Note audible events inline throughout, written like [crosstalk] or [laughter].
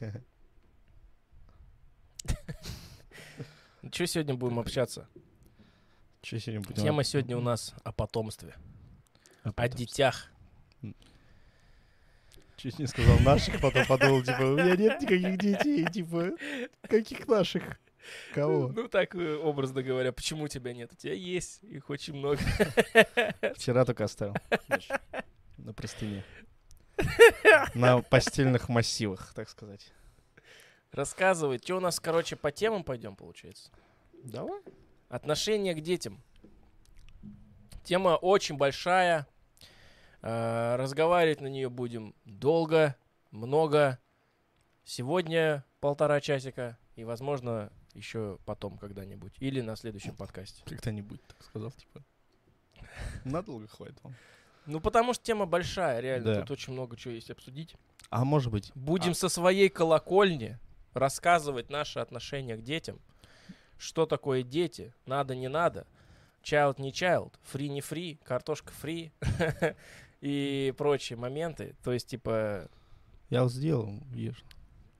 [laughs] Что сегодня будем общаться? Че сегодня будем? Тема сегодня у нас о потомстве, о потом- детях. Чуть не сказал наших, потом подумал, типа, у меня нет никаких детей, типа, каких наших? Кого? Ну так, э, образно говоря, почему у тебя нет? У тебя есть, их очень много. Вчера только оставил. [laughs] На простыне. [laughs] На постельных массивах, так сказать. Рассказывай, что у нас, короче, по темам пойдем, получается? Давай. Отношение к детям. Тема очень большая. Э, Разговаривать на нее будем долго, много. Сегодня полтора часика. И, возможно, еще потом когда-нибудь. Или на следующем подкасте. Когда-нибудь, так сказал, типа. Надолго хватит вам. Ну, потому что тема большая, реально. Да. Тут очень много чего есть обсудить. А может быть, Будем А. со своей колокольни рассказывать наши отношения к детям. Что такое дети? Надо, не надо. Child, не child. Фри, не фри. Картошка фри. [laughs] И прочие моменты. То есть, типа, я вот сделал, ешь.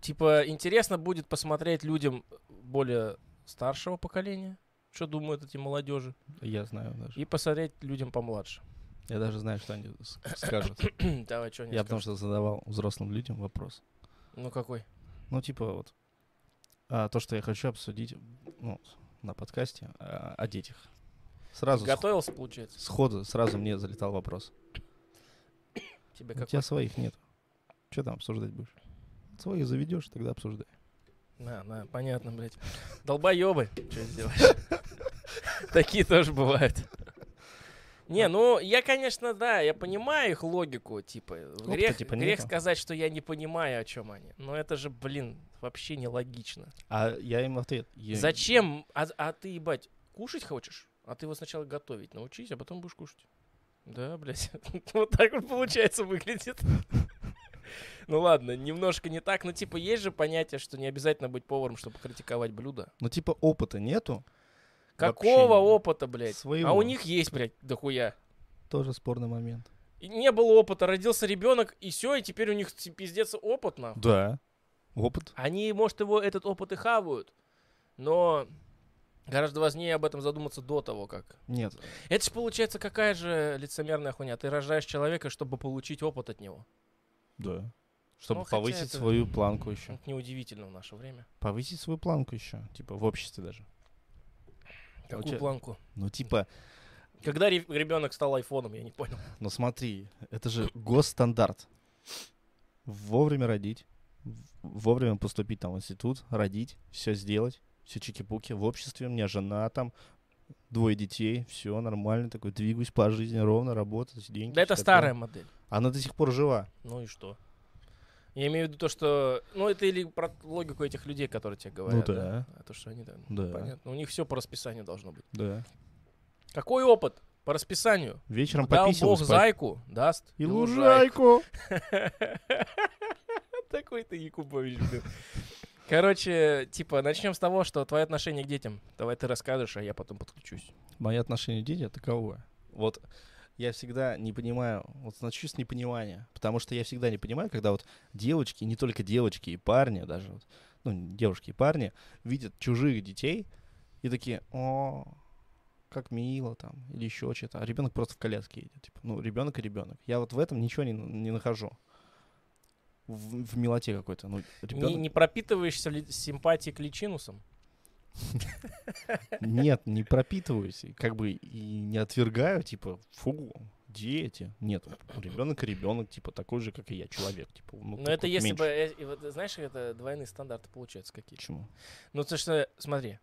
типа, интересно будет посмотреть людям более старшего поколения, что думают эти молодежи, Я знаю даже. и посмотреть людям помладше. Я даже знаю, что они с- скажут. [coughs] Давай, что Я потому что задавал взрослым людям вопрос. Ну, какой? Ну, типа вот, а, то, что я хочу обсудить ну, на подкасте а, о детях. Сразу, с- Готовился, получается? сходу, сразу мне залетал вопрос. [coughs] Тебе У какой? тебя своих нет. Что там обсуждать будешь? Своих заведешь, тогда обсуждай. На, на, понятно, блядь. Долбоебы, что сделаешь? [laughs] Такие тоже бывают. Не, ну, я, конечно, да, я понимаю их логику, типа, грех, типа, грех сказать, что я не понимаю, о чем они. Но это же, блин, вообще нелогично. А я им ответ. я- Зачем? А, а ты, ебать, кушать хочешь? А ты его сначала готовить научись, а потом будешь кушать. Да, блядь. [laughs] Вот так вот получается выглядит. [laughs] Ну ладно, немножко не так, но типа есть же понятие, что не обязательно быть поваром, чтобы критиковать блюдо. Ну, типа, опыта нету. Какого Вообще опыта, блядь? своего. А у них есть, блядь, дохуя. Тоже спорный момент. И не было опыта, родился ребенок, и все, и теперь у них пиздец опыт, нахуй. Да. Опыт. Они, может, его этот опыт и хавают, но гораздо важнее об этом задуматься до того, как. Нет. Это же получается какая же лицемерная хуйня. Ты рожаешь человека, чтобы получить опыт от него. Да. Чтобы Ну, повысить это- свою планку еще. Это неудивительно в наше время. Повысить свою планку еще. Типа, в обществе даже. Какую чё- планку? Ну, типа, Когда ребенок стал айфоном, я не понял. [laughs] Ну смотри, это же госстандарт. Вовремя родить, вовремя поступить там в институт, родить, все сделать, все чики-пуки, в обществе, у меня жена там, двое детей, все нормально, такой двигаюсь по жизни ровно, работать, деньги. Да это всё старая такое. модель. Она до сих пор жива. Ну и что? Я имею в виду то, что... Ну, это или про логику этих людей, которые тебе говорят. Ну да. А то, что они там... Да. Понятно. У них все по расписанию должно быть. Да. Какой опыт? По расписанию. Вечером Дал пописал бог спать. зайку, даст И лужайку. [laughs] Такой ты Якубович, блин. Короче, типа, начнем с того, что твое отношение к детям. Давай ты расскажешь, а я потом подключусь. Мое отношение к детям таковое. Вот я всегда не понимаю, вот начну с непонимания, потому что я всегда не понимаю, когда вот девочки, не только девочки и парни даже, вот, ну, девушки и парни, видят чужих детей и такие, о, как мило там, или еще что-то, а ребенок просто в коляске едет. Типа, ну, ребенок и ребенок. Я вот в этом ничего не, не нахожу. В, в милоте какой-то. Ну, Не, ребенок... не пропитываешься ли симпатией к личинусам? Нет, не пропитываюсь, как бы и не отвергаю, типа, фу, дети. Нет, ребенок ребенок, типа, такой же, как и я, человек. Типа, ну, Но это если меньше. бы... э, и вот, знаешь, это двойные стандарты получаются какие-то. Почему? Ну, то что, смотри,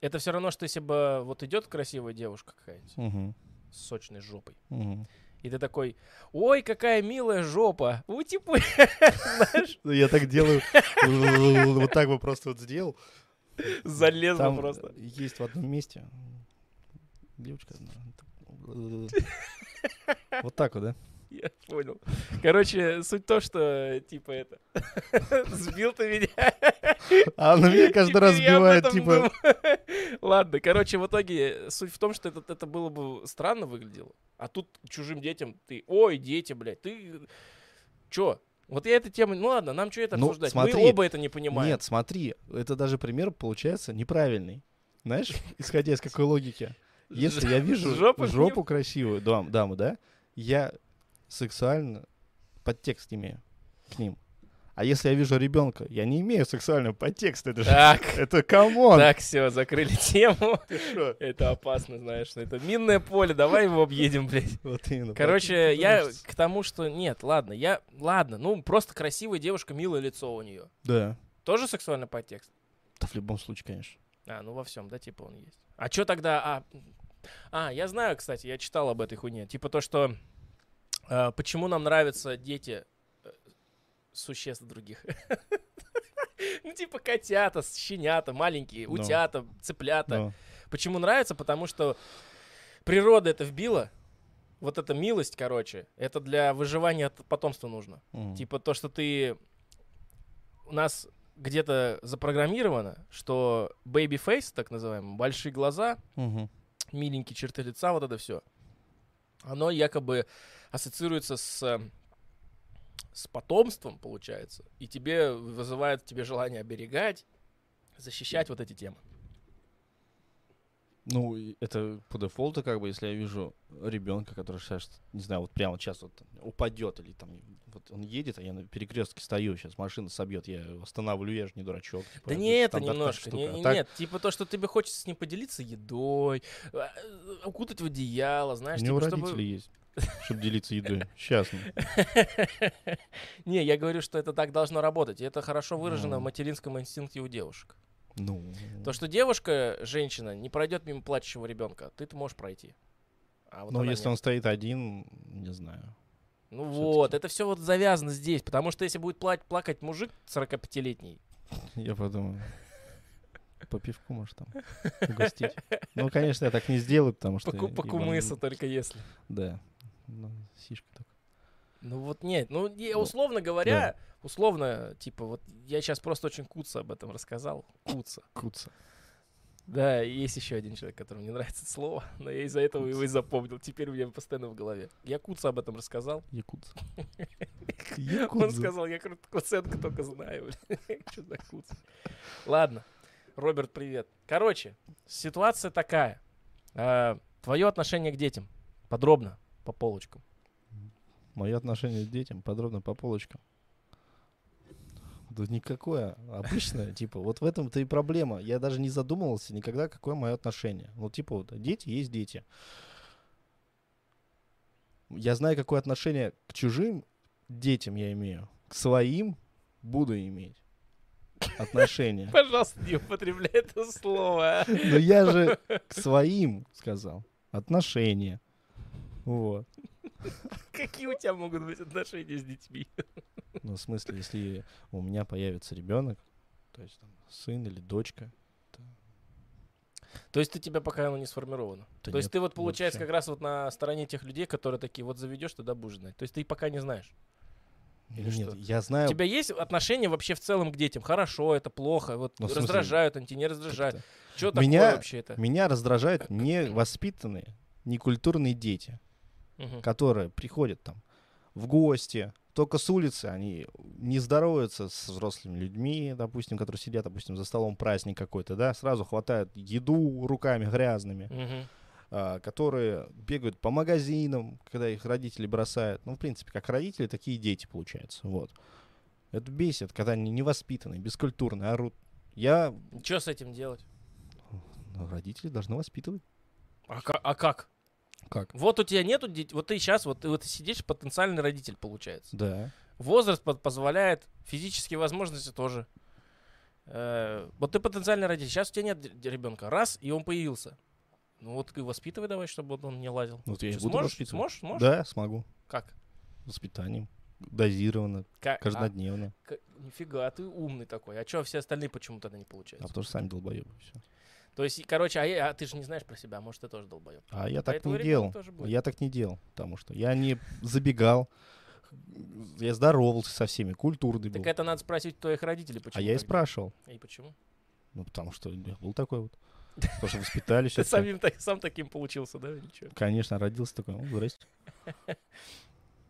это все равно, что если бы вот идет красивая девушка какая-нибудь Мгм, с сочной жопой, мгм. и ты такой, ой, какая милая жопа, утипы, [laughs] знаешь, Ну, Я так делаю, [laughs] вот так бы просто вот сделал. [laughs] залезла Там просто. есть в одном месте девочка. одна, так, Вот так вот, да? Я понял. Короче, суть в том, что, типа, это... [laughs] Сбил ты меня. [laughs] А она меня каждый раз сбивает, типа... Ладно, короче, в итоге суть в том, что это, это было бы странно выглядело. А тут чужим детям ты... Ой, дети, блядь, ты... Чё? Вот я эту тему, ну ладно, нам что это Ну, обсуждать? смотри. Мы оба это не понимаем. Нет, смотри, это даже пример получается неправильный. Знаешь, [laughs] исходя из какой логики? Если я вижу [laughs] Жопу жопу, красивую дам, дамы, да, я сексуально подтекст имею к ним. А если я вижу ребенка, я не имею сексуального подтекста. Это же, Так, [laughs] это come on. так, все, закрыли [laughs] тему. Это опасно, знаешь, что это минное поле, давай его объедем, блядь. Вот именно. Короче, я к тому, что нет, ладно, я, ладно, ну просто красивая девушка, милое лицо у нее. Да. Тоже сексуальный подтекст? Да в любом случае, конечно. А, ну во всем, да, типа он есть. А что тогда, а, а, я знаю, кстати, я читал об этой хуйне, типа то, что э, почему нам нравятся дети существ других. [laughs] Ну, типа котята, щенята, маленькие, Ну. утята, цыплята. Ну, Почему нравится? Потому что природа это вбила. Вот эта милость, короче, это для выживания от потомства нужно. Типа то, что ты... У нас где-то запрограммировано, что baby face, так называемый, большие глаза, миленькие черты лица, вот это все, оно якобы ассоциируется с, э, с потомством, получается, и тебе вызывает тебе желание оберегать, защищать вот эти темы. Ну, это по дефолту, как бы, если я вижу ребенка, который сейчас, не знаю, вот прямо сейчас вот упадет или там, вот он едет, а я на перекрестке стою, сейчас машина собьет, я останавливаю, я же не дурачок. типа, Да не это немножко, не- А так, нет, типа то, что тебе хочется с ним поделиться едой, а, укутать в одеяло, знаешь, у него типа, родители чтобы... есть, чтобы делиться едой. Сейчас. [laughs] Не, я говорю, что это так должно работать. И это хорошо выражено в Ну. материнском инстинкте у девушек. Ну, То, что девушка, женщина, не пройдет мимо плачущего ребенка, ты-то можешь пройти. А вот ну если нет. он стоит один, не знаю. Ну вот, это все вот завязано здесь. Потому что если будет пла- плакать мужик 45-летний, [laughs] Я подумаю. По пивку, может, там угостить. Ну, конечно, я так не сделаю, потому что... я покумыса ебану. только если. Да. Ну, сишка так. Ну вот нет, ну Ну, условно говоря, условно, типа вот я сейчас просто очень куца об этом рассказал. Куца. [laughs] Куца. Да, есть еще один человек, которому не нравится это слово, [laughs] но я из-за этого его и запомнил. Теперь у меня постоянно в голове. Я Куца об этом рассказал. Якутс. [laughs] Он сказал, я Куценко только знаю. Что за Куц? Ладно. Роберт, привет. Короче, ситуация такая. Твое отношение к детям. Подробно, по полочкам. Мое отношение к детям подробно по полочкам. Да никакое. Обычное, [laughs] типа, вот в этом-то и проблема. Я даже не задумывался никогда, какое мое отношение. Ну, типа, вот, дети есть дети. Я знаю, какое отношение к чужим детям я имею. К своим буду иметь отношения. [laughs] Пожалуйста, не употребляй это слово. Но я же [laughs] к своим сказал. Отношения. Вот. [laughs] Какие у тебя могут быть отношения с детьми? [laughs] Ну, в смысле, если у меня появится ребенок, то есть там, сын или дочка, То есть у тебя пока оно не сформировано. Да То есть ты вот получается вообще. как раз вот на стороне тех людей, которые такие, вот заведешь, тогда будешь знать. То есть ты пока не знаешь. Или нет, что? я У знаю. тебя есть отношения вообще в целом к детям? Хорошо, это плохо, вот Ну, раздражают они, не раздражают. Что такое вообще это? Меня раздражают невоспитанные, некультурные дети, Мгм. которые приходят там в гости, только с улицы они не здороваются с взрослыми людьми, допустим, которые сидят, допустим, за столом праздник какой-то, да, сразу хватают еду руками грязными, а, которые бегают по магазинам, когда их родители бросают. Ну, в принципе, как родители, такие дети, получается. Вот. Это бесит, когда они невоспитанные, бескультурные, орут. Я... Что с этим делать? ну, родители должны воспитывать. А, а как? Как? Вот у тебя нету детей, вот ты сейчас, вот вот ты сидишь, потенциальный родитель получается. Да. Возраст по- позволяет, физические возможности тоже. Э, вот ты потенциальный родитель, сейчас у тебя нет ребенка, раз, и он появился. Ну вот ты воспитывай давай, чтобы он не лазил. Вот я и Чё, буду сможешь? воспитывать. Сможешь? Сможешь? Да, смогу. Как? Воспитанием. Дозированно, Ка- каждодневно. а, к- нифига, ты умный такой. А что все остальные почему тогда не А получается? потому что сами долбоебы. Всё. То есть, короче, а, я- а ты же не знаешь про себя, может, ты тоже долбоеб. А я так не делал. Я так не делал, потому что я не забегал. Я здоровался со всеми, культурный был. Так это надо спросить твоих родителей, почему. А я и спрашивал. И почему? Ну, потому что я был такой вот. Потому что воспитали Ты самим так- сам таким получился, да? Ничего. Конечно, родился такой. Ну, здрасте. [laughs]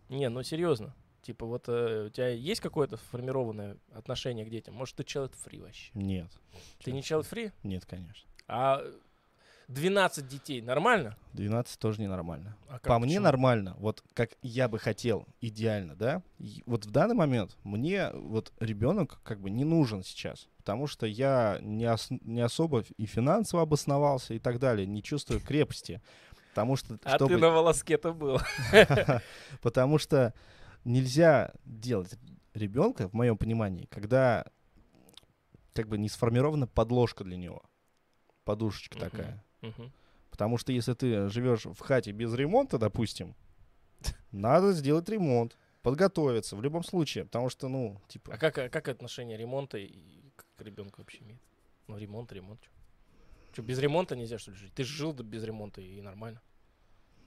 Не, ну серьезно. Типа вот э, у тебя есть какое-то сформированное отношение к детям? Может, ты child free вообще? Нет. Ты не child free? Нет, конечно. А 12 детей нормально? 12 тоже ненормально. А как, По мне почему? нормально, вот как я бы хотел, идеально, да. И вот в данный момент мне вот ребенок как бы не нужен сейчас, потому что я не, ос- не особо и финансово обосновался и так далее, не чувствую крепости. Потому что, А чтобы- ты на волоске-то был. [laughs] потому что нельзя делать ребенка, в моем понимании, когда как бы не сформирована подложка для него, подушечка Мгм. такая. Мгм. Потому что если ты живешь в хате без ремонта, допустим, [laughs] надо сделать ремонт, подготовиться в любом случае, потому что, ну, типа, как, а как отношение ремонта и к к ребенку вообще имеет? Ну, ремонт, ремонт. Что, без ремонта нельзя, что ли, жить? Ты же жил без ремонта и нормально.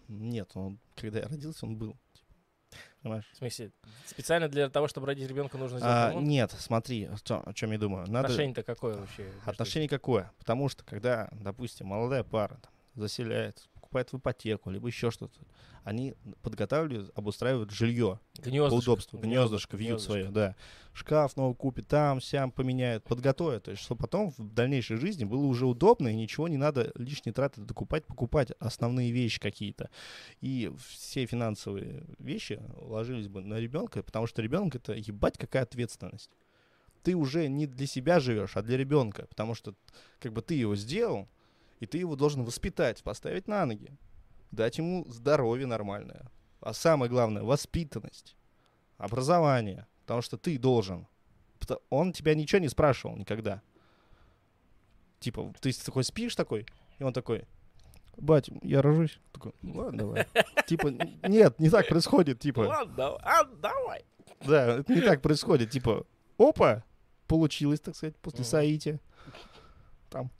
нет, он, когда я родился, он был. Понимаешь? В смысле, специально для того, чтобы родить ребенка, нужно сделать А, нет, смотри, о чем я думаю. Надо... Отношение-то какое вообще? Отношение какое? Потому что, когда, допустим, молодая пара там, заселяет, покупает в ипотеку, либо еще что-то, они подготавливают, обустраивают жилье? Гнездышко. по удобству, гнездышко вьют гнездышко. свое, да. Шкаф новый купит, там, сям поменяет, подготовят. То есть, чтобы потом в дальнейшей жизни было уже удобно, и ничего не надо лишние траты докупать, покупать основные вещи какие-то. И все финансовые вещи ложились бы на ребенка, потому что ребенок это ебать какая ответственность. Ты уже не для себя живешь, а для ребенка, потому что как бы ты его сделал, и ты его должен воспитать, поставить на ноги, дать ему здоровье нормальное. А самое главное, воспитанность, образование. Потому что ты должен. Он тебя ничего не спрашивал никогда. Типа, ты такой спишь такой, и он такой, бать, я рожусь. Такой, «Ну ладно, давай. [laughs] Типа, нет, не так происходит. Типа, Ладно, давай, а, давай. да, это не так происходит. Типа, опа, получилось, так сказать, после соития. Там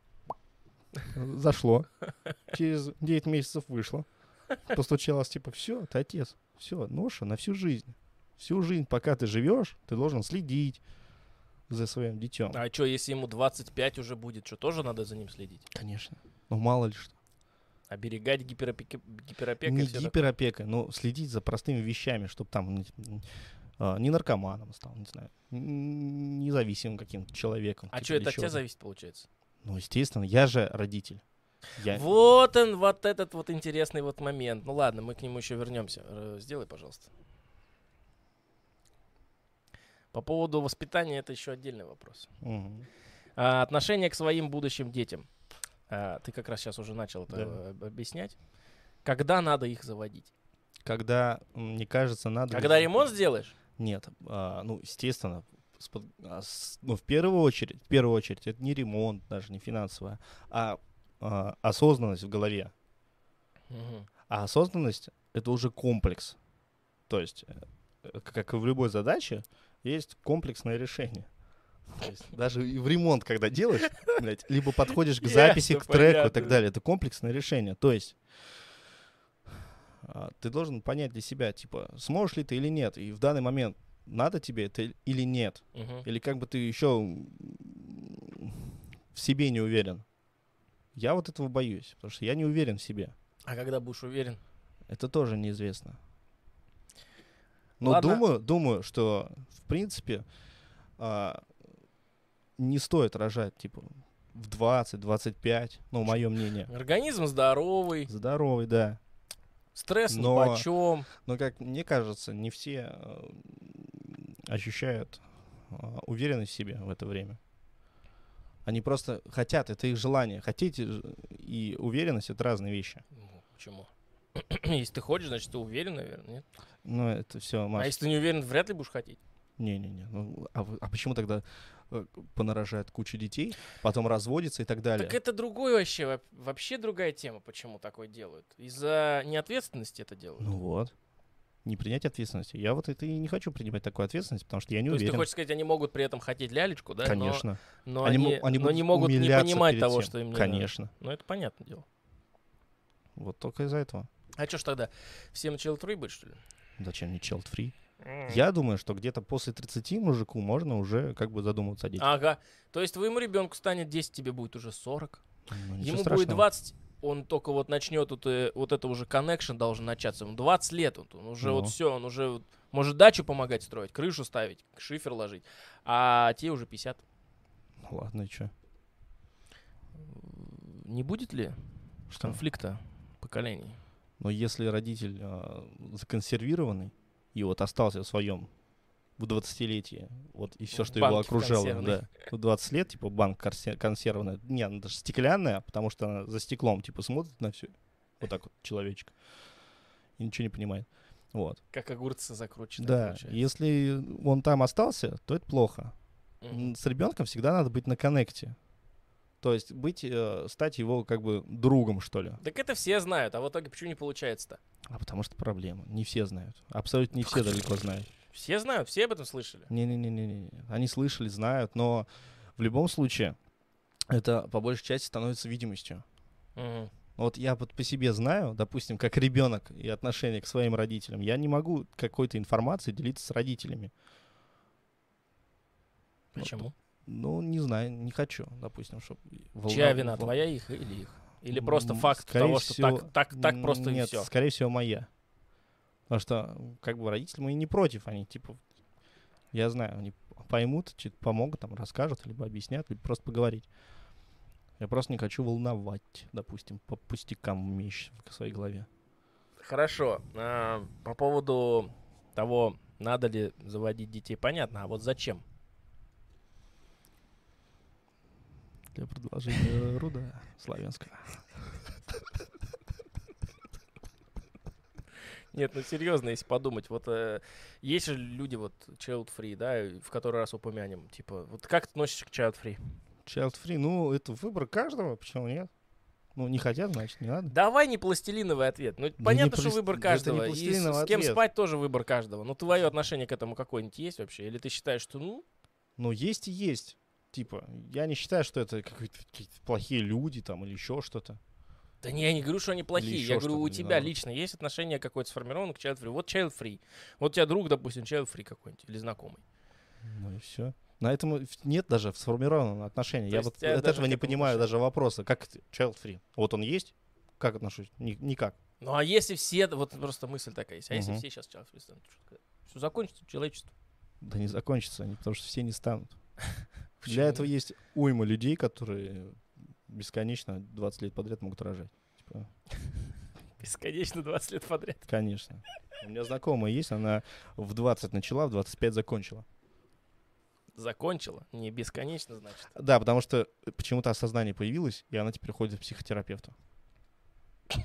зашло. [laughs] Через 9 месяцев вышло. Постучалось, типа, все, ты отец. Все, ноша на всю жизнь. Всю жизнь, пока ты живешь, ты должен следить за своим детем. А что, если ему 25 уже будет, что, тоже надо за ним следить? Конечно. Ну, мало ли что. Оберегать гиперопеки, гиперопекой? не всё такое? гиперопека, но следить за простыми вещами, чтобы там а, не наркоманом стал, не знаю, независимым каким-то человеком. А типа, что, это от тебя зависит, получается? Ну, естественно, я же родитель. Я... Вот он, вот этот вот интересный вот момент. Ну ладно, мы к нему еще вернемся. Сделай, пожалуйста. По поводу воспитания это еще отдельный вопрос. Мгм. А, отношение к своим будущим детям. А, ты как раз сейчас уже начал это Да. э, об- объяснять. Когда надо их заводить? Когда, мне кажется, надо... Когда ремонт сделаешь? Нет, а, ну, естественно, ну, в первую очередь, в первую очередь, это не ремонт, даже не финансовая, а, а, осознанность в голове. Мгм. А осознанность — это уже комплекс. То есть, э, как и в любой задаче, есть комплексное решение. То есть [laughs] даже и в ремонт, когда делаешь, блядь, либо подходишь к [laughs] записи, Ясно, к треку и понятно. так далее, это комплексное решение. То есть а, ты должен понять для себя, типа, сможешь ли ты или нет, и в данный момент надо тебе это или нет, Мгм. или как бы ты еще в себе не уверен. Я вот этого боюсь, потому что я не уверен в себе. А когда будешь уверен? Это тоже неизвестно. Но Ладно. думаю, думаю, что в принципе а, не стоит рожать типа в 20-25, ну, мое мнение. Организм здоровый, Здоровый, да. стресс Но- почем. Но, как мне кажется, не все э, ощущают а, уверенность в себе в это время. Они просто хотят, это их желание. Хотите и уверенность — это разные вещи. Ну, Почему? [clears throat] Если ты хочешь, значит, ты уверен, наверное, нет? Но это все А если ты не уверен, вряд ли будешь хотеть. Не-не-не. Ну, а, а почему тогда э, понарожает кучу детей, потом разводится и так далее? Так это другой вообще, вообще другая тема, почему такое делают. Из-за неответственности это делают. Ну вот. Не принять ответственности. Я вот это и не хочу принимать такую ответственность, потому что я не То есть ты уверен. хочешь сказать, они могут при этом хотеть лялечку, да? Но- Конечно. Но, Они они, мо- они но не могут не понимать того, тем. 'что им не надо. Конечно. Ну, это понятное дело. Вот только из-за этого. А что ж тогда, всем child free быть, что ли? Зачем не child free? Я думаю, что где-то после 30 мужику можно уже как бы задумываться о детях. Ага. То есть твоему ребенку станет 10, тебе будет уже 40. Ну, Ему будет страшного. 20, он только вот начнет вот, э, вот это уже connection должен начаться. Ему 20 лет, вот, он уже Ну. вот все, он уже вот Может, дачу помогать строить, крышу ставить, шифер ложить. А те уже 50. Ну ладно, и чё? Не будет ли Что? конфликта поколений? Но если родитель а, законсервированный и вот остался в своем в 20-летии, вот и все, что его банке окружало, да, в 20 лет, типа банк консервная, не, она даже стеклянная, потому что она за стеклом, типа, смотрит на все, вот так вот, человечек, и ничего не понимает. Вот. Как огурцы закручены. Да, получается. если он там остался, то это плохо. М, С ребенком всегда надо быть на коннекте. То есть быть, э, стать его как бы другом, что ли. Так это все знают, а в итоге почему не получается-то? А потому что проблема. Не все знают. Абсолютно не все далеко знают. Все знают, все об этом слышали. Не-не-не-не. Они слышали, знают, но в любом случае это по большей части становится видимостью. Мгм. Вот я вот по себе знаю, допустим, как ребенок и отношение к своим родителям, я не могу какой-то информацией делиться с родителями. Вот. Почему? Ну, не знаю, не хочу, допустим, чтобы... Чья вина, твоя их или их? Или просто факт скорее того, что всего, так, так, так просто Нет, и все. скорее всего, моя. Потому что, как бы, родители мои не против, они, типа, я знаю, они поймут, помогут, там, расскажут, либо объяснят, либо просто поговорить. Я просто не хочу волновать, допустим, по пустякам, имеющим в своей голове. Хорошо. а, по поводу того, надо ли заводить детей, понятно. А вот зачем? Для продолжения руда славянского. [laughs] Нет, ну серьезно, если подумать, вот э, есть же люди вот child free, да, в который раз упомянем, типа, вот как ты относишься к child free? Child free, ну, это выбор каждого, почему нет? Ну, не хотят, значит, не надо. Давай не пластилиновый ответ. Ну, не понятно, что пласт- выбор да каждого. И с, с кем ответ. спать тоже выбор каждого. Но твое отношение к этому какое-нибудь есть вообще? Или ты считаешь, что ну, Ну, есть и есть. Типа, я не считаю, что это какие-то плохие люди там или еще что-то. Да не, я не говорю, что они плохие. Я говорю, у тебя да. лично есть отношение какое-то сформировано к child free. Вот child free. Вот у тебя друг, допустим, child free какой-нибудь или знакомый. Ну и все. На этом нет даже сформированного отношения. То я вот от этого не понимаю отношения. даже вопроса. Как child free? Вот он есть? Как отношусь? Ни- никак. Ну а если все, вот просто мысль такая есть, а если Мгм. все сейчас child free станут, все закончится человечество. Да не закончатся они, потому что все не станут. [laughs] Для этого есть уйма людей, которые бесконечно 20 лет подряд могут рожать. Типа, [laughs] Бесконечно 20 лет подряд. конечно. У меня знакомая есть, она в 20 начала, в 25 закончила. Закончила. Не бесконечно, значит. Да, потому что почему-то осознание появилось, и она теперь ходит к психотерапевту. [laughs]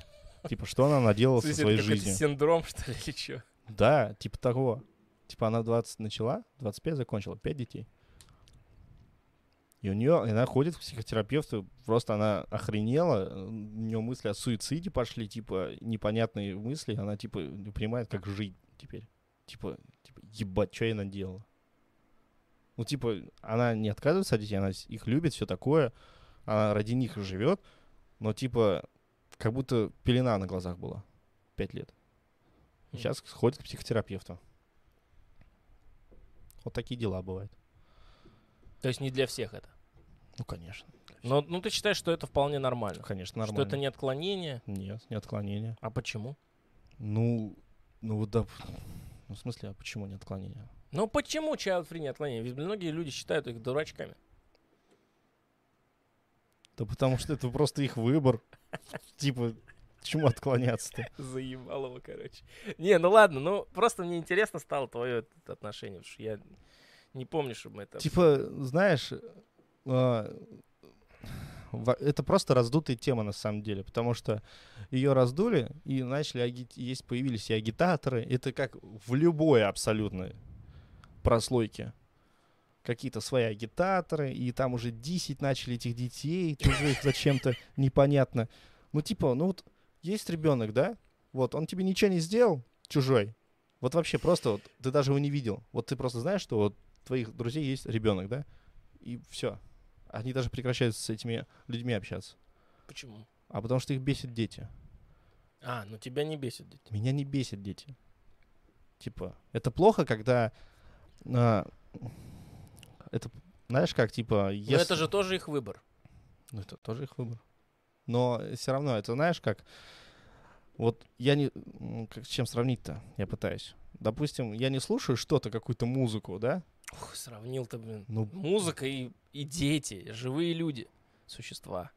Типа, что она наделала со своей жизнью? синдром, что ли, или что? Да, типа того. Типа она 20 начала, 25 закончила, 5 детей. И у нее, она ходит к психотерапевту, просто она охренела, у нее мысли о суициде пошли, типа непонятные мысли, она типа не понимает, как жить теперь. Типа, типа ебать, что я наделала? Ну, типа, она не отказывается от детей, она их любит, все такое, она ради них живет, но типа, как будто пелена на глазах была. Пять лет. И Мгм. сейчас ходит к психотерапевту. Вот такие дела бывают. То есть не для всех это. Ну, конечно. Но ну, ты считаешь, что это вполне нормально? Конечно, Что нормально. это не отклонение? Нет, не отклонение. А почему? Ну, ну вот да. Ну, в смысле, а почему не отклонение? Ну почему child free не отклонение? Ведь многие люди считают их дурачками. Да потому что это просто их выбор. Типа, чему отклоняться-то? Заебал его, короче. Не, ну ладно, ну просто мне интересно стало твое отношение, потому что я не помню, чтобы мы это... Типа, знаешь, это просто раздутая тема на самом деле, потому что ее раздули и начали аги- есть появились и агитаторы. Это как в любой абсолютно прослойке. Какие-то свои агитаторы, и там уже 10 начали этих детей, чужих зачем-то непонятно. Ну, типа, ну вот есть ребенок, да? Вот, он тебе ничего не сделал, чужой. Вот вообще просто вот, ты даже его не видел. Вот ты просто знаешь, что вот твоих друзей есть ребенок, да? И все. Они даже прекращают с этими людьми общаться. Почему? А потому что их бесит дети. А, ну тебя не бесит дети. Меня не бесит дети. Типа, это плохо, когда... а, это, знаешь, как, типа... Но если- это же тоже их выбор. Ну, это тоже их выбор. Но все равно, это знаешь, как... Вот я не... Как, с чем сравнить-то? Я пытаюсь. Допустим, я не слушаю что-то, какую-то музыку, да? Ух, сравнил-то, блин. Ну, Музыка и, и дети, живые люди, существа.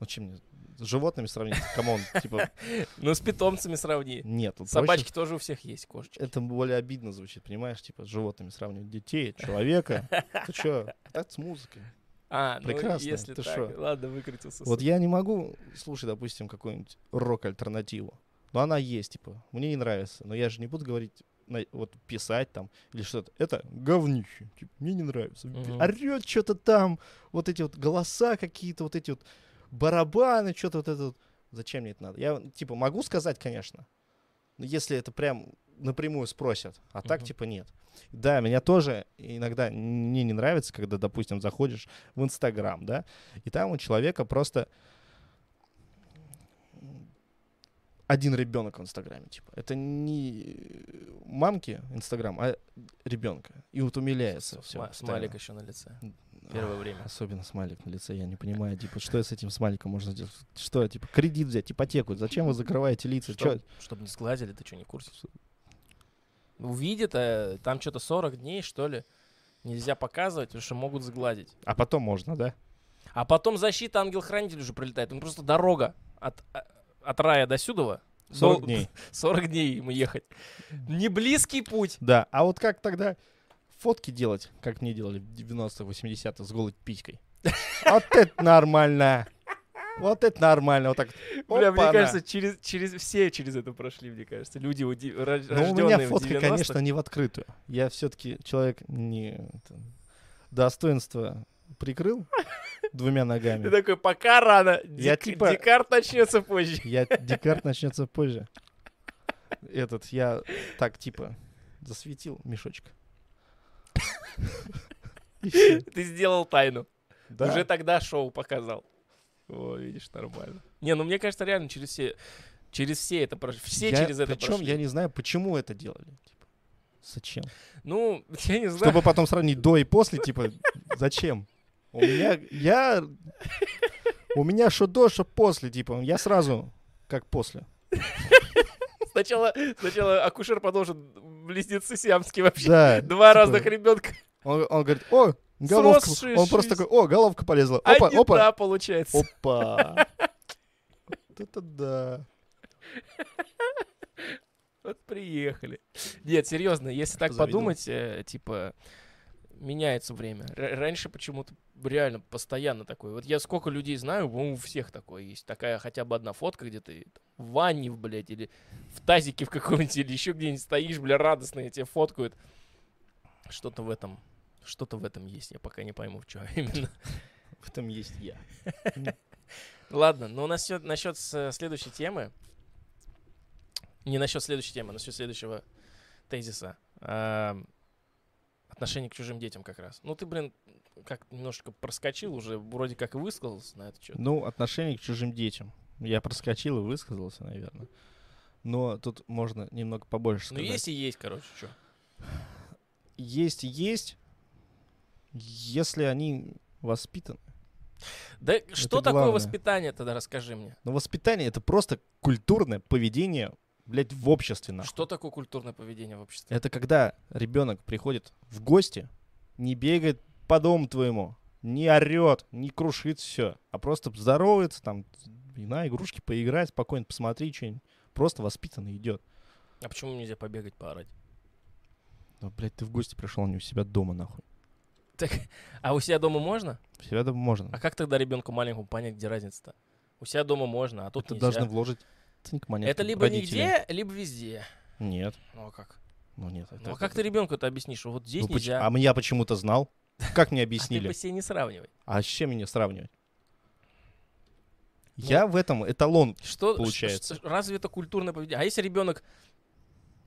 ну чем мне? С животными сравнить? Come on, [laughs] типа, Ну, с питомцами сравни. нет. Собачки тоже у всех есть, кошечки. Это более обидно звучит, понимаешь? Типа, с животными сравнивать детей, человека. Ты чё? [laughs] Так с музыкой. А, ну Прекрасно, если ты так, шо? ладно, выкрутился. Вот я не могу слушать, допустим, какую-нибудь рок-альтернативу. Но она есть, типа, мне не нравится. Но я же не буду говорить, вот писать там или что-то. Это говнище. Типа, мне не нравится. Мгм. Орет что-то там. Вот эти вот голоса какие-то, вот эти вот барабаны, что-то вот это вот. Зачем мне это надо? Я, типа, могу сказать, конечно. Но если это прям напрямую спросят. А так, типа, нет. Да, меня тоже иногда мне не нравится, когда, допустим, заходишь в Инстаграм, да, и там у человека просто один ребенок в Инстаграме, типа. Это не мамки Инстаграм, а ребенка. И вот умиляется. всё Сма-. Смайлик еще на лице. Первое время. Особенно смайлик на лице, я не понимаю, типа, что с этим смайликом можно сделать? Что, типа, кредит взять, ипотеку? Зачем вы закрываете лица? Чё? Чтобы не сглазили, ты что, не в курсе? Увидит, а там что-то 40 дней, что ли. Нельзя показывать, потому что могут сглазить. А потом можно, да? А потом защита ангел-хранитель уже прилетает. Ну просто дорога от, а- от рая до сюдова. 40 Дол- дней. [laughs] 40 дней ему ехать. Не близкий путь. Да, а вот как тогда фотки делать, как мне делали в 90-х, 80-х с голой писькой? [laughs] Вот это нормально. Вот это нормально. Вот так. Бля, мне кажется, через, через все через это прошли, мне кажется. Люди, уди- ро- Ну, у рожденные меня фотка, 90-х. конечно, не в открытую. Я все-таки человек не... это, достоинство прикрыл [laughs] двумя Ты ногами. такой, пока рано. Я Дек- типа- Декарт начнется позже. Я Декарт начнется позже. [laughs] Этот, я так, типа, засветил мешочек. Ты сделал тайну. Да. Уже тогда шоу показал. О, видишь, нормально. Не, ну мне кажется, реально через все, через все это прошли. Все Я- через это Причем прошли. я не знаю, почему это делали. Типа, зачем? Ну, [laughs] я не знаю. Чтобы потом сравнить до и после, типа, зачем? У меня, я, у меня что до, что после, типа, я сразу как после. Сначала, сначала акушер подолжен близнецы сиамские вообще. Да. Два типа, разных ребенка. Он, он говорит, о, головка, Сросшись. он просто такой, о, головка полезла. А Опа, не опа, та, получается. опа. Вот это да. Вот приехали. Нет, серьезно, если так завидую. подумать, э, типа, меняется время. Р- раньше почему-то реально постоянно такое. Вот я сколько людей знаю, по-моему, у всех такое есть. Такая хотя бы одна фотка, где ты в ванне, блядь, или в тазике в каком-нибудь, или еще где-нибудь стоишь, бля, радостно, и тебя фоткают. Что-то в этом, что-то в этом есть. Я пока не пойму, в чем [laughs] именно. В этом есть я. Ладно, но насчет, насчет с- следующей темы. Не насчет следующей темы, а насчет следующего тезиса. Отношение к чужим детям как раз. Ну, ты, блин, как немножко проскочил уже, вроде как и высказался на это что Ну, отношение к чужим детям. Я проскочил и высказался, наверное. Но тут можно немного побольше Ну, сказать. есть и есть, короче, что. есть и есть, если они воспитаны. Да что такое главное. воспитание тогда, расскажи мне. Но воспитание — это просто культурное поведение, блядь, в обществе, нахуй. Что такое культурное поведение в обществе? Это когда ребенок приходит в гости, не бегает по дому твоему, не орет, не крушит все, а просто здоровается, там, на игрушки поиграть, спокойно посмотреть что-нибудь. Просто воспитанно идет. А почему нельзя побегать, поорать? Ну, блядь, ты в гости пришел, а не у себя дома, нахуй. [laughs] А у себя дома можно? У себя дома можно. А как тогда ребенку маленькому понять, где разница-то? У себя дома можно, а тут Это нельзя. должны вложить денег, монетку Это либо родители. нигде, либо везде. Нет, Ну а как? ну нет. Ну это- а как ты ребенку это объяснишь? Вот здесь Ну, поч- нельзя. А я почему-то знал. Как мне [laughs] А ты объяснили? по себе не сравнивай. А с чем меня сравнивать? Ну, Я в этом эталон. Что, Получается. разве это культурное поведение? А если ребенок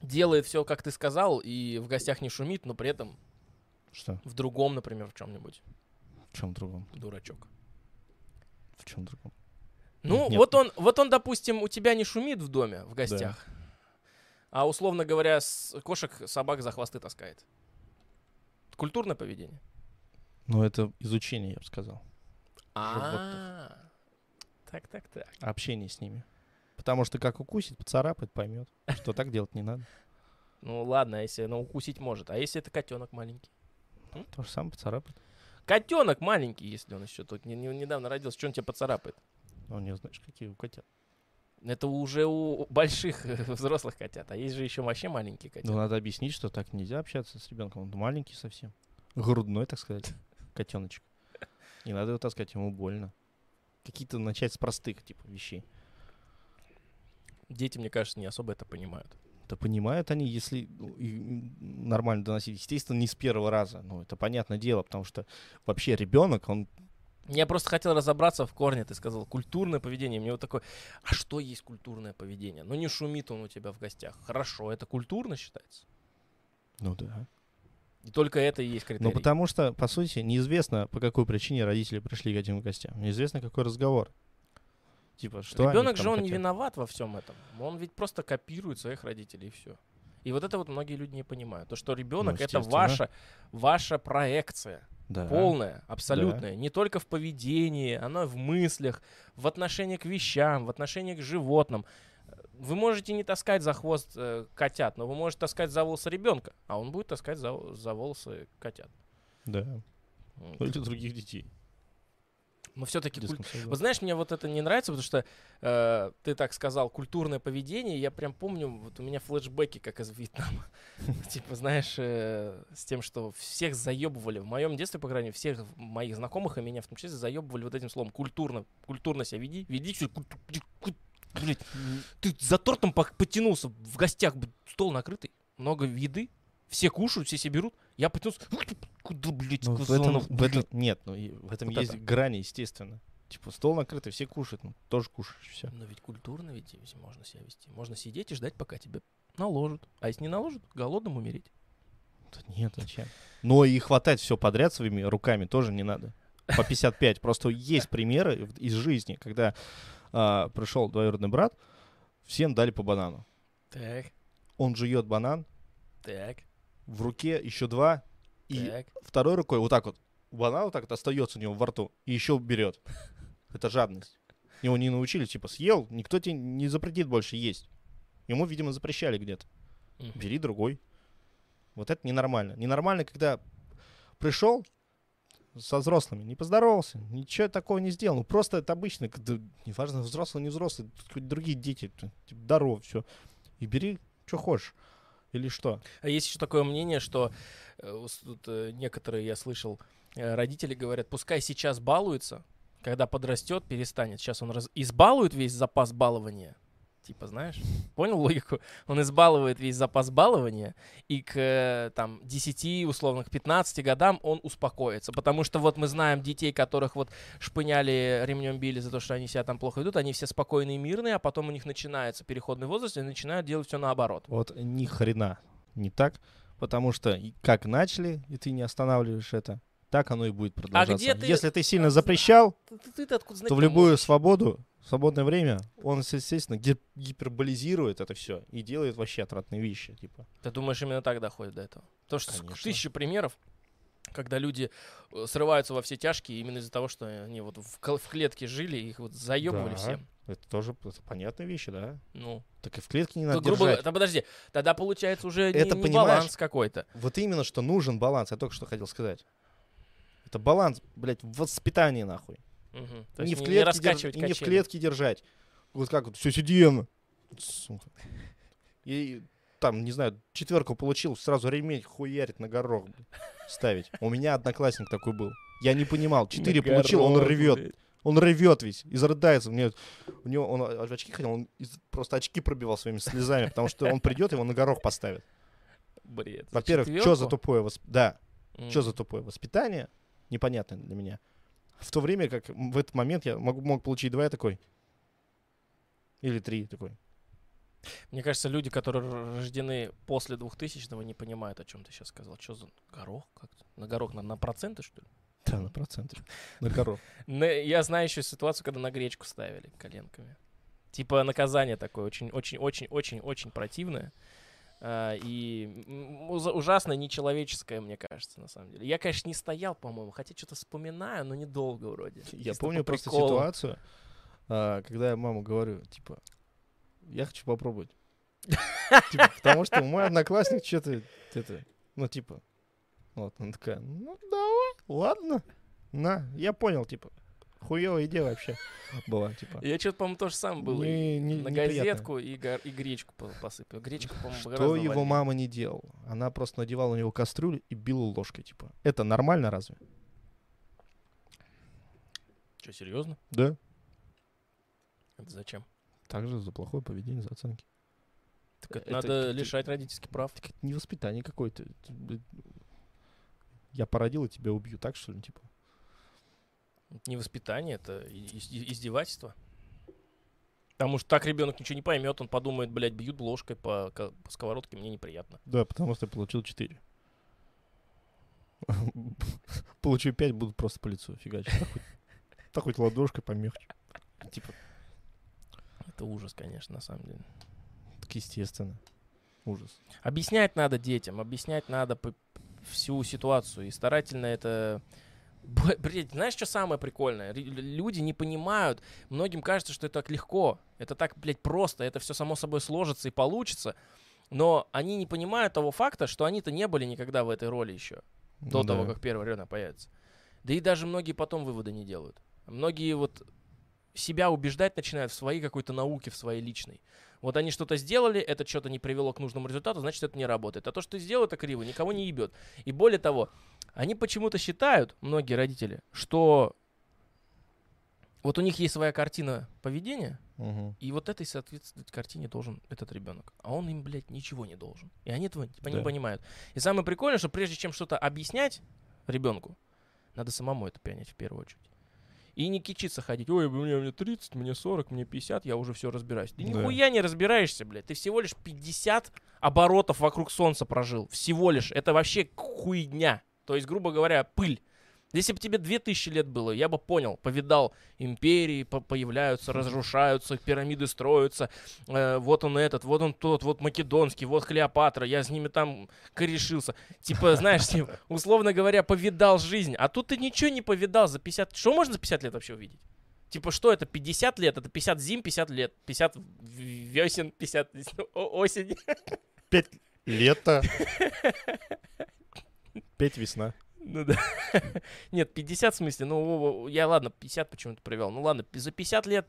делает все, как ты сказал, и в гостях не шумит, но при этом Что? в другом, например, в чем-нибудь, В чем другом? дурачок. В чем другом? Ну, Нет. вот он, вот он, допустим, у тебя не шумит в доме, в гостях, а условно говоря, с кошек, собак за хвосты таскает. Культурное поведение. Ну, это изучение, я бы сказал. А, так, так, так. Общение с ними. Потому что как укусит, поцарапает, поймет, что так делать не надо. Ну ладно, а если ну, укусить может. А если это котенок маленький? То же самое поцарапает. Котенок маленький, если он еще тут не- не- недавно родился, что он тебя поцарапает? Ну, не знаешь, какие у котят. Это уже у больших [laughs] взрослых котят, а есть же еще вообще маленькие Ну, котята. надо объяснить, что так нельзя общаться с ребенком. Он маленький совсем. Грудной, так сказать, [laughs] котеночек. Не надо его таскать, ему больно. Какие-то начать с простых, типа, вещей. Дети, мне кажется, не особо это понимают. Да понимают они, если ну, нормально доносить. Естественно, не с первого раза. Ну, это понятное дело, потому что вообще ребенок, он Я просто хотел разобраться в корне, ты сказал, культурное поведение. Мне вот такое, а что есть культурное поведение? Ну не шумит он у тебя в гостях. Хорошо, это культурно считается? Ну да. И только это и есть критерий. Ну потому что, по сути, неизвестно, по какой причине родители пришли к этим гостям. Неизвестно, какой разговор. Типа, что Ребенок же он не хотят. виноват во всем этом. Он ведь просто копирует своих родителей и все. И вот это вот многие люди не понимают. То, что ребенок это естественно. ваша, ваша проекция. Да. Полная, абсолютная. Не только в поведении, оно в мыслях, в отношении к вещам, в отношении к животным. Вы можете не таскать за хвост э, котят, но вы можете таскать за волосы ребенка, а он будет таскать за, за волосы котят. Да. Ну, или других детей. Но все-таки саду. Вот знаешь, мне вот это не нравится, потому что э, ты так сказал, культурное поведение. Я прям помню, вот у меня флешбеки, как из Вьетнама. [laughs] Типа, знаешь, э, с тем, что всех заебывали. В моем детстве, по крайней мере, всех моих знакомых, и меня в том числе, заебывали вот этим словом культурно. Культурно себя веди. Веди куль- куль- куль- ты за тортом потянулся, в гостях стол накрытый, много еды, все кушают, все себе берут. Я потянулся, куда, блядь, Ну, в этом, в блядь. этом- нет, ну в этом Вот есть это. грани, естественно. Типа стол накрытый, все кушают, ну тоже кушаешь, все. Но ведь культурно ведь можно себя вести. Можно сидеть и ждать, пока тебе наложат. А если не наложат, голодным умереть. Нет, зачем? Но и хватать все подряд своими руками тоже не надо. По 55. Просто есть примеры из жизни, когда а, пришел двоюродный брат, всем дали по банану. Так, Он жует банан, так, в руке еще два, и так. второй рукой вот так вот банан вот так вот остается у него во рту и еще берет. [laughs] Это жадность. Его не научили, типа, съел, никто тебе не запретит больше есть. Ему, видимо, запрещали где-то. Бери другой. Вот это ненормально. Ненормально, когда пришел со взрослыми, не поздоровался, ничего такого не сделал. Ну, просто это обычно, когда, неважно, взрослый, не взрослый, другие дети, типа, здорово, все. И бери, что хочешь. Или что? А есть еще такое мнение, что э, тут, э, некоторые, я слышал, э, родители говорят, пускай сейчас балуется, когда подрастет, перестанет. Сейчас он раз- избалует весь запас балования. Типа, знаешь, [laughs] понял логику? Он избалывает весь запас балования, и к э, там 10, условно, к 15 годам он успокоится. Потому что вот мы знаем детей, которых вот шпыняли, ремнем били за то, что они себя там плохо ведут, они все спокойные и мирные, а потом у них начинается переходный возраст, и начинают делать все наоборот. Вот ни хрена не так, потому что как начали, и ты не останавливаешь это, так оно и будет продолжаться. А где ты- Если ты сильно запрещал, Ты- ты- откуда знать то в любую можешь? свободу, свободное время, он, естественно, гип- гиперболизирует это все и делает вообще отвратные вещи. Типа. Ты думаешь, именно так доходит до этого? Потому что Конечно. тысячи примеров, когда люди э, срываются во все тяжкие именно из-за того, что они вот в, в клетке жили, их вот заебывали Да. всем. Это тоже это понятные вещи, да? Ну, Так и в клетке не то, надо грубо держать. да подожди, тогда получается уже не- Это не, понимаешь? баланс какой-то. Вот именно, что нужен баланс. Я только что хотел сказать. Это баланс, блядь, в воспитании, нахуй. То не в не клетке, держ- раскачивать и не в клетке держать. Вот как вот, все, сидим. Сука. И там, не знаю, четверку получил, сразу ремень хуярит на горох блин, ставить. У меня одноклассник такой был. Я не понимал. Четыре На получил, он блядь. Он ревет весь, изрыдается. Мне, у него, он в очки ходил, он из- просто очки пробивал своими слезами, потому что он придет, его на горох поставит. Бред. Во-первых, что за тупое восп... Да, М. что за тупое воспитание? Непонятно для меня. В то время, как в этот момент я мог, мог получить два, я такой. Или три такой. Мне кажется, люди, которые рождены после 2000-го, не понимают, о чем ты сейчас сказал. Что за горох? Как на горох на, на проценты, что ли? Да, на проценты. [laughs] На горох. Я знаю еще ситуацию, когда на гречку ставили коленками. Типа наказание такое очень-очень-очень-очень-очень противное. А, и ужасно нечеловеческое, мне кажется, на самом деле. Я, конечно, не стоял, по-моему, хотя что-то вспоминаю, но недолго вроде. Я Чисто помню по просто ситуацию, а, когда я маму говорю, типа, я хочу попробовать. [laughs] Типа, потому что мой одноклассник что-то, это, ну, типа, вот, она такая, ну, давай, ладно, на, я понял, типа, хуевая идея вообще была, типа. Я что-то, по-моему, то же самое было. Не- не- на газетку и, гор- и гречку по- посыпал. Гречка, по-моему, Что его вольнее. мама не делала? Она просто надевала на него кастрюлю и била ложкой, типа. Это нормально разве? Что, серьезно? Да. Это зачем? Также за плохое поведение, за оценки. Так это Это надо ты- лишать родительских прав. Так это не воспитание какое-то. Это, Я породил и тебя убью, так что ли, типа? Это не воспитание, это издевательство. Потому что так ребенок ничего не поймет, он подумает, блядь, бьют ложкой по, по сковородке, мне неприятно. Да, потому что я получил 4. [laughs] Получу 5, буду просто по лицу фигачить. Так хоть, ладошкой помягче. Типа, Это ужас, конечно, на самом деле. так естественно. Ужас. Объяснять надо детям, объяснять надо всю ситуацию. И старательно это... Б- Блядь, знаешь, что самое прикольное? Ри- Люди не понимают, многим кажется, что это так легко, это так, блядь, просто, это все само собой сложится и получится. Но они не понимают того факта, что они-то не были никогда в этой роли еще. до Ну того, да. как первый ребенок появится. Да и даже многие потом выводы не делают. Многие вот себя убеждать начинают в своей какой-то науке, в своей личной. Вот они что-то сделали, это что-то не привело к нужному результату, значит, это не работает. А то, что ты сделал, это криво, никого не ебет. И более того, они почему-то считают, многие родители, что вот у них есть своя картина поведения, Мгм. и вот этой соответствовать картине должен этот ребенок. А он им, блядь, ничего не должен. И они этого типа, не Да. понимают. И самое прикольное, что прежде чем что-то объяснять ребенку, надо самому это понять в первую очередь. И не кичиться ходить. Ой, мне, мне 30, мне 40, мне 50, я уже все разбираюсь. Ты Да. нихуя не разбираешься, блядь. Ты всего лишь 50 оборотов вокруг солнца прожил. Всего лишь. Это вообще хуйня. То есть, грубо говоря, пыль. Если бы тебе 2000 лет было, я бы понял, повидал, империи по- появляются, разрушаются, пирамиды строятся, э, вот он этот, вот он тот, вот Македонский, вот Клеопатра, я с ними там корешился. Типа, [laughs] знаешь, типа, условно говоря, повидал жизнь. А тут ты ничего не повидал за 50... Что можно за 50 лет вообще увидеть? Типа, что это? 50 лет? Это 50 зим, 50 лет. 50 весен, 50 [laughs] о- осень. Пять лето. [laughs] Пять весна. Ну да. [laughs] Нет, 50 в смысле, ну, я, ладно, 50 почему-то привел. Ну ладно, за 50 лет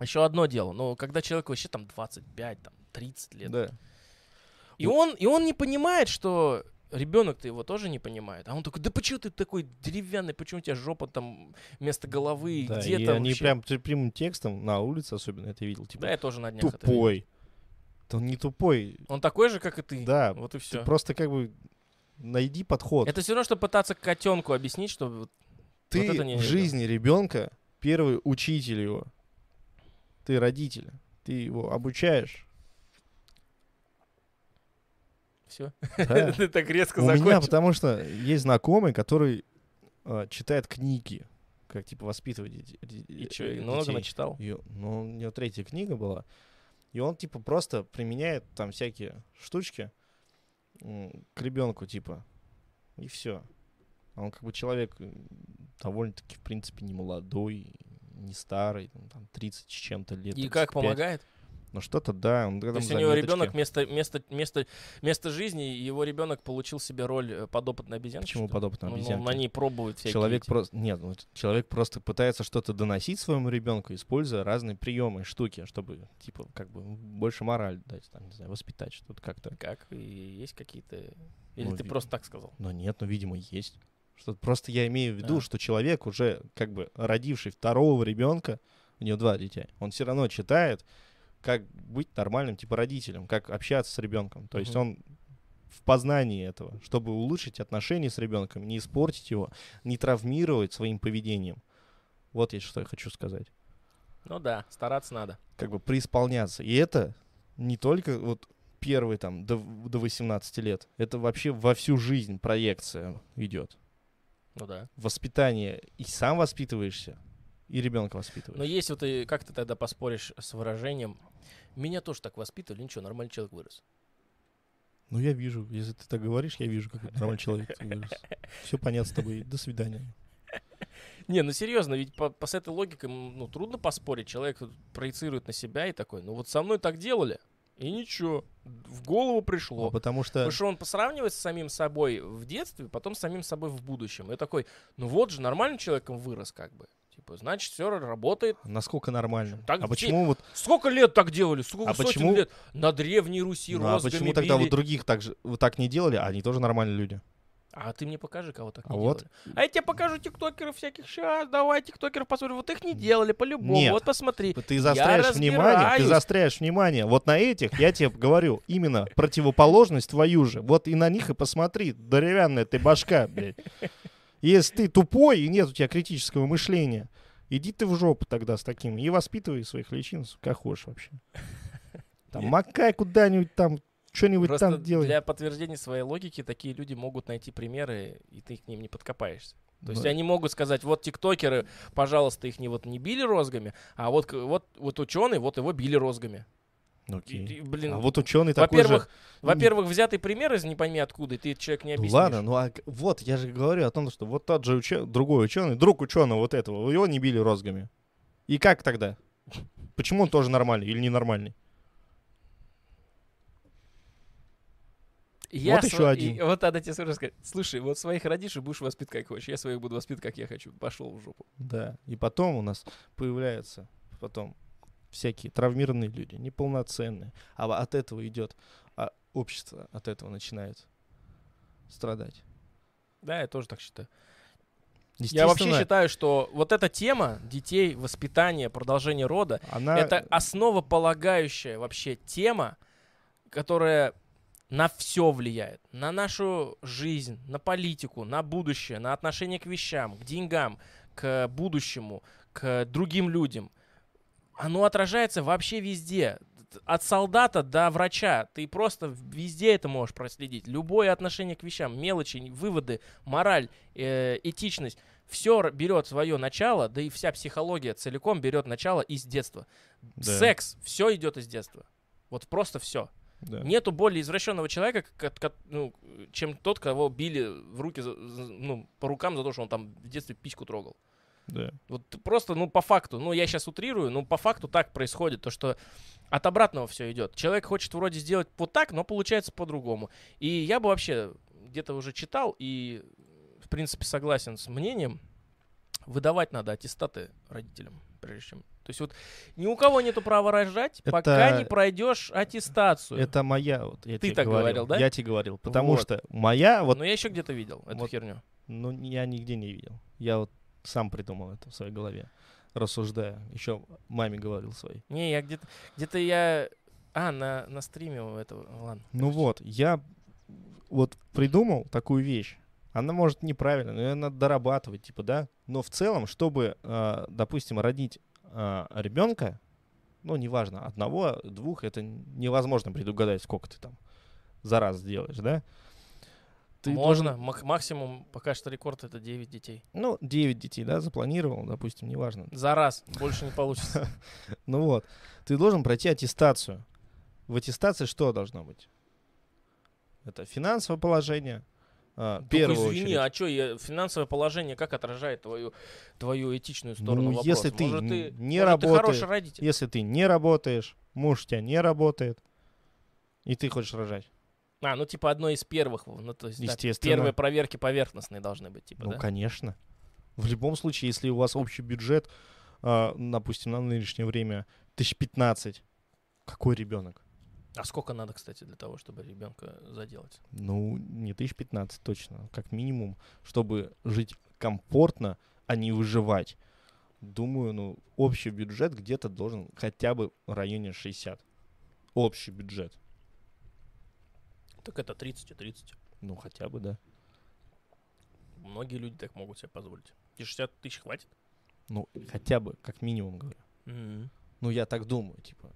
еще одно дело. Но когда человеку вообще там 25, там 30 лет. Да. И он, и он не понимает, что ребенок-то его тоже не понимает. А он такой, да почему ты такой деревянный, почему у тебя жопа там вместо головы, Да, где и там они вообще?» прям прямым текстом на улице особенно это видел. Типа, Да, я тоже на днях это видел. тупой. Да он не тупой. Он такой же, как и ты. Да, Вот и Ты все. просто как бы найди подход. Это все равно, что пытаться котенку объяснить, что Ты вот это не в жизни ребенка первый учитель его. Ты родитель. Ты его обучаешь. все. Да. [laughs] Ты так резко У меня, закончил. потому что есть знакомый, который э, читает книги, как типа воспитывать детей. И что, много детей. начитал? И, ну, у него третья книга была. И он, типа, просто применяет там всякие штучки к ребенку, типа. И все. А он как бы человек м, довольно-таки, в принципе, не молодой, не старый, там, там 30 с чем-то лет. И как 35. помогает? Ну что-то, да. Он То есть у него заметочки. ребенок вместо, вместо, вместо, вместо жизни, его ребенок получил себе роль э, подопытной обезьянки. Почему подопытной Он- он обезьянки? на ней пробует всякие Человек эти- просто нет, ну, человек просто пытается что-то доносить своему ребенку, используя разные приемы, штуки, чтобы типа как бы больше мораль дать, там не знаю, воспитать что-то как-то. Как? И есть какие-то... Или Ну, ты ви- просто так сказал? Но нет, ну видимо есть. Что просто я имею в виду, А. что человек уже как бы родивший второго ребенка, у него два дитя, он все равно читает, как быть нормальным типа родителем, как общаться с ребенком. То есть он в познании этого, чтобы улучшить отношения с ребенком, не испортить его, не травмировать своим поведением. Вот я что я хочу сказать. Ну да, стараться надо. Как бы преисполняться. И это не только вот первый там до, до 18 лет. Это вообще во всю жизнь проекция идет. Ну да. Воспитание. И сам воспитываешься, и ребенка Но воспитываешь. есть вот и как ты тогда поспоришь с выражением «Меня тоже так воспитывали, ничего, нормальный человек вырос». Ну, я вижу, если ты так говоришь, я вижу, как нормальный человек. Все понятно с тобой. До свидания. Не, ну серьезно, ведь по, по с этой логикой ну, трудно поспорить. Человек проецирует на себя и такой, ну вот со мной так делали, и ничего, в голову пришло. Ну, потому что... Потому что он посравнивает с самим собой в детстве, потом с самим собой в будущем. И такой, ну вот же, нормальным человеком вырос как бы. Типа, значит, все работает. Насколько нормально? Так а почему вот... Сколько лет так делали? Сколько А почему- лет? На Древней Руси Ну, а почему тогда били. вот других так же вот так не делали, а они тоже нормальные люди? А ты мне покажи, кого так А не вот- делали. А я тебе покажу тиктокеров всяких. Сейчас, давай тиктокеров посмотрим. Вот их не делали по-любому. Нет. Вот посмотри. Ты заостряешь внимание, ты заостряешь внимание. Вот на этих, я тебе говорю, именно противоположность твою же. Вот и на них и посмотри, деревянная ты башка, блядь. Если ты тупой и нет у тебя критического мышления, иди ты в жопу тогда с таким и воспитывай своих личинцев, как хочешь вообще. [laughs] Там макай куда-нибудь там, что-нибудь Просто там делай. для подтверждения своей логики такие люди могут найти примеры, и ты к ним не подкопаешься. То есть Ну, они могут сказать, вот тиктокеры, пожалуйста, их не вот не били розгами, а вот, вот, вот ученый, вот его били розгами. Ну, И- окей. и, блин, А вот ученый такой же... во-первых, во-первых, взятый пример из не пойми откуда, и ты человек не Ну объяснишь. ладно, ну а вот я же говорю о том, что вот тот же учё- другой ученый, друг ученого вот этого, его не били розгами. И как тогда? Почему он тоже нормальный или ненормальный? Я Вот сво- еще и- один. вот надо тебе сразу сказать, слушай, вот своих родишь и будешь воспитывать как хочешь. Я своих буду воспитывать, как я хочу. Пошел в жопу. Да. И потом у нас появляются потом всякие травмированные люди, неполноценные. А от этого идет, а общество от этого начинает страдать. Да, я тоже так считаю. Я вообще считаю, что вот эта тема детей, воспитания, продолжения рода, она... это основополагающая вообще тема, которая на все влияет. На нашу жизнь, на политику, на будущее, на отношение к вещам, к деньгам, к будущему, к другим людям. Оно отражается вообще везде. От солдата до врача. Ты просто везде это можешь проследить. Любое отношение к вещам, мелочи, выводы, мораль, э, этичность. Все берет свое начало, да и вся психология целиком берет начало из детства. Да, Секс, все идет из детства. Вот просто все. да. Нету более извращенного человека, ка- ка- ну, чем тот, кого били в руки, ну, по рукам за то, что он там в детстве письку трогал. Да. Вот просто, ну, по факту, ну, я сейчас утрирую, но по факту так происходит, то, что от обратного все идет. Человек хочет вроде сделать вот так, но получается по-другому. И я бы вообще где-то уже читал и, в принципе, согласен с мнением, выдавать надо аттестаты родителям, прежде чем. То есть вот ни у кого нету права рожать, пока Это- не пройдешь аттестацию. Это моя, вот, я Ты тебе так говорил, говорил, да? Я тебе говорил, потому Вот. что моя, вот, Но я еще где-то видел эту вот херню. ну, я нигде не видел. Я вот сам придумал это в своей голове, рассуждая. Еще маме говорил своей. Не, я где-то, где-то я, а на на стриме у этого, ладно. Ну вот, я вот придумал такую вещь. Она может неправильно, но ее надо дорабатывать, типа, да. Но в целом, чтобы, э, допустим, родить ребенка, ну, неважно, одного, двух, это невозможно предугадать, сколько ты там за раз сделаешь, да. Ты Можно, должен- мак- максимум пока что рекорд это 9 детей. ну, 9 детей, да, запланировал, допустим, неважно. За раз, больше не получится. [laughs] Ну вот, ты должен пройти аттестацию. В аттестации что должно быть? Это финансовое положение, а, первую извини, очередь. а что, финансовое положение как отражает твою, твою этичную сторону Ну, вопроса? если ты Может, ты, не может, ты работаешь, хороший родитель. Если ты не работаешь, муж у тебя не работает, и ты хочешь рожать. А, ну типа одной из первых, ну то есть да, Естественно. первые проверки поверхностные должны быть, типа, ну, да? конечно. В любом случае, если у вас общий бюджет, а, допустим, на нынешнее время тысяч пятнадцать, какой ребенок? А сколько надо, кстати, для того, чтобы ребенка заделать? Ну, не тысяч пятнадцать точно, как минимум, чтобы жить комфортно, а не выживать. Думаю, ну, общий бюджет где-то должен хотя бы в районе 60. Общий бюджет. Так это 30 и 30. Ну, хотя бы, да. Многие люди так могут себе позволить. И 60 тысяч хватит? Ну, хотя бы, как минимум, говорю. Мгм. Ну, я так думаю, типа.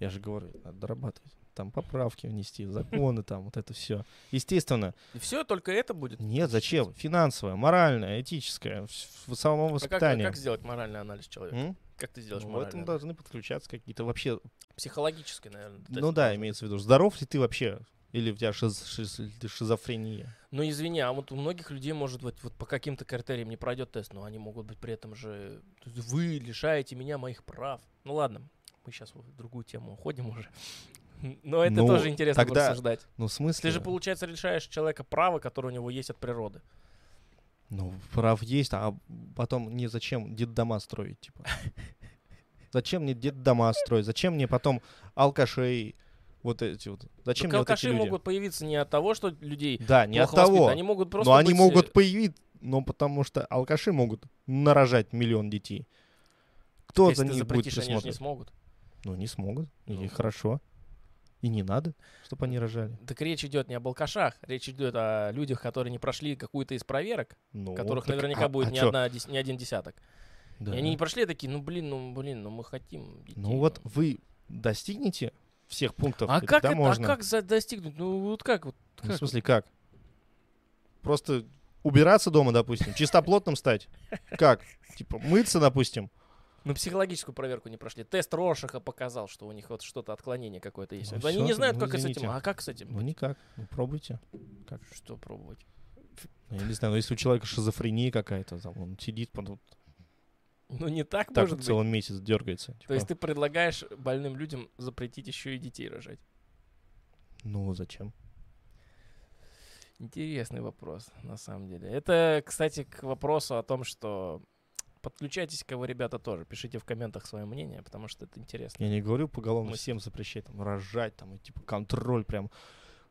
Я же говорю, надо дорабатывать. Там поправки внести, законы там, вот это все. Естественно, И все, только это будет? нет, зачем? Финансовое, моральное, этическое, в самом А как, воспитании. как сделать моральный анализ человека? М? Как ты сделаешь Ну, в этом должны подключаться какие-то вообще... Психологический, наверное. Ну да, имеется в виду, здоров ли ты вообще Или у тебя шиз- шиз- шизофрения? Ну, извини, а вот у многих людей может быть вот по каким-то критериям не пройдет тест, но они могут быть при этом же... Вы лишаете меня моих прав. Ну ладно, мы сейчас в другую тему уходим уже. [laughs] Но это Ну, тоже интересно тогда- порассуждать. Ну, в смысле? Ты же, получается, лишаешь человека права, которое у него есть от природы. Ну, прав есть, а потом не зачем детдома строить, типа. [laughs] Зачем мне детдома строить? Зачем мне потом алкашей вот эти вот? Зачем Так вот алкаши могут появиться не от того, что людей Да, не от того. Они могут просто Но они быть, могут появиться, но потому что алкаши могут нарожать миллион детей. Кто если за них будет запретишь, они не смогут. Ну, не смогут. И Ну. хорошо. И не надо, чтобы они рожали. Так речь идет не об алкашах, речь идет о людях, которые не прошли какую-то из проверок, Ну, которых так, наверняка а- будет а не, чё? одна, не один десяток. Да. И они не прошли такие, ну блин, ну блин, ну мы хотим детей. Ну вот вы достигнете всех пунктов, А как это, можно. а как за- достигнуть? Ну вот как вот? Ну, как в смысле, как? Просто убираться дома, допустим, чистоплотным стать? Как? Типа мыться, допустим? Ну, психологическую проверку не прошли. Тест Рошаха показал, что у них вот что-то отклонение какое-то есть. Ну они не знают, ну, как и с этим. извините. А как с этим? Ну быть? никак. Ну пробуйте. Что пробовать? Ну, Я не знаю, но если у человека шизофрения какая-то, там, он сидит, потом Ну, не так, так может быть. целый месяц дергается. То Типа, есть ты предлагаешь больным людям запретить еще и детей рожать? Ну зачем? Интересный вопрос, на самом деле. Это, кстати, к вопросу о том, что подключайтесь к вы, ребята, тоже. Пишите в комментах свое мнение, потому что это интересно. Я не говорю поголовно Мы- всем запрещать, там, рожать, там, и, типа, контроль прям.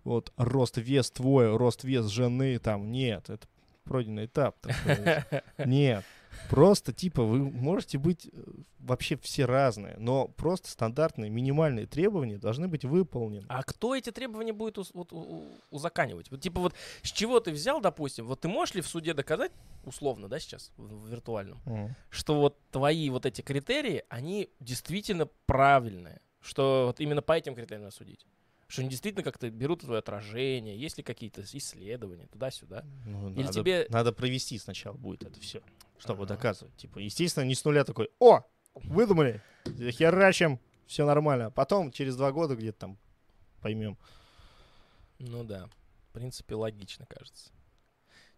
Вот, рост, вес твой, рост, вес жены, там, нет, это пройденный этап. [laughs] Нет, просто, типа, вы можете быть э, вообще все разные, но просто стандартные минимальные требования должны быть выполнены. А кто эти требования будет вот, узаканивать? Вот, типа вот с чего ты взял, допустим, вот ты можешь ли в суде доказать, условно, да, сейчас, в, в виртуальном, Мгм. что вот твои вот эти критерии, они действительно правильные, что вот именно по этим критериям надо судить? Что они действительно как-то берут твое отражение, есть ли какие-то исследования туда-сюда? Ну, Или надо, тебе- надо провести сначала будет это все, чтобы Ага. доказывать. Типа, естественно, не с нуля такой, о, выдумали, херачим, все нормально. Потом через два года где-то там поймем. Ну да, в принципе, логично, кажется.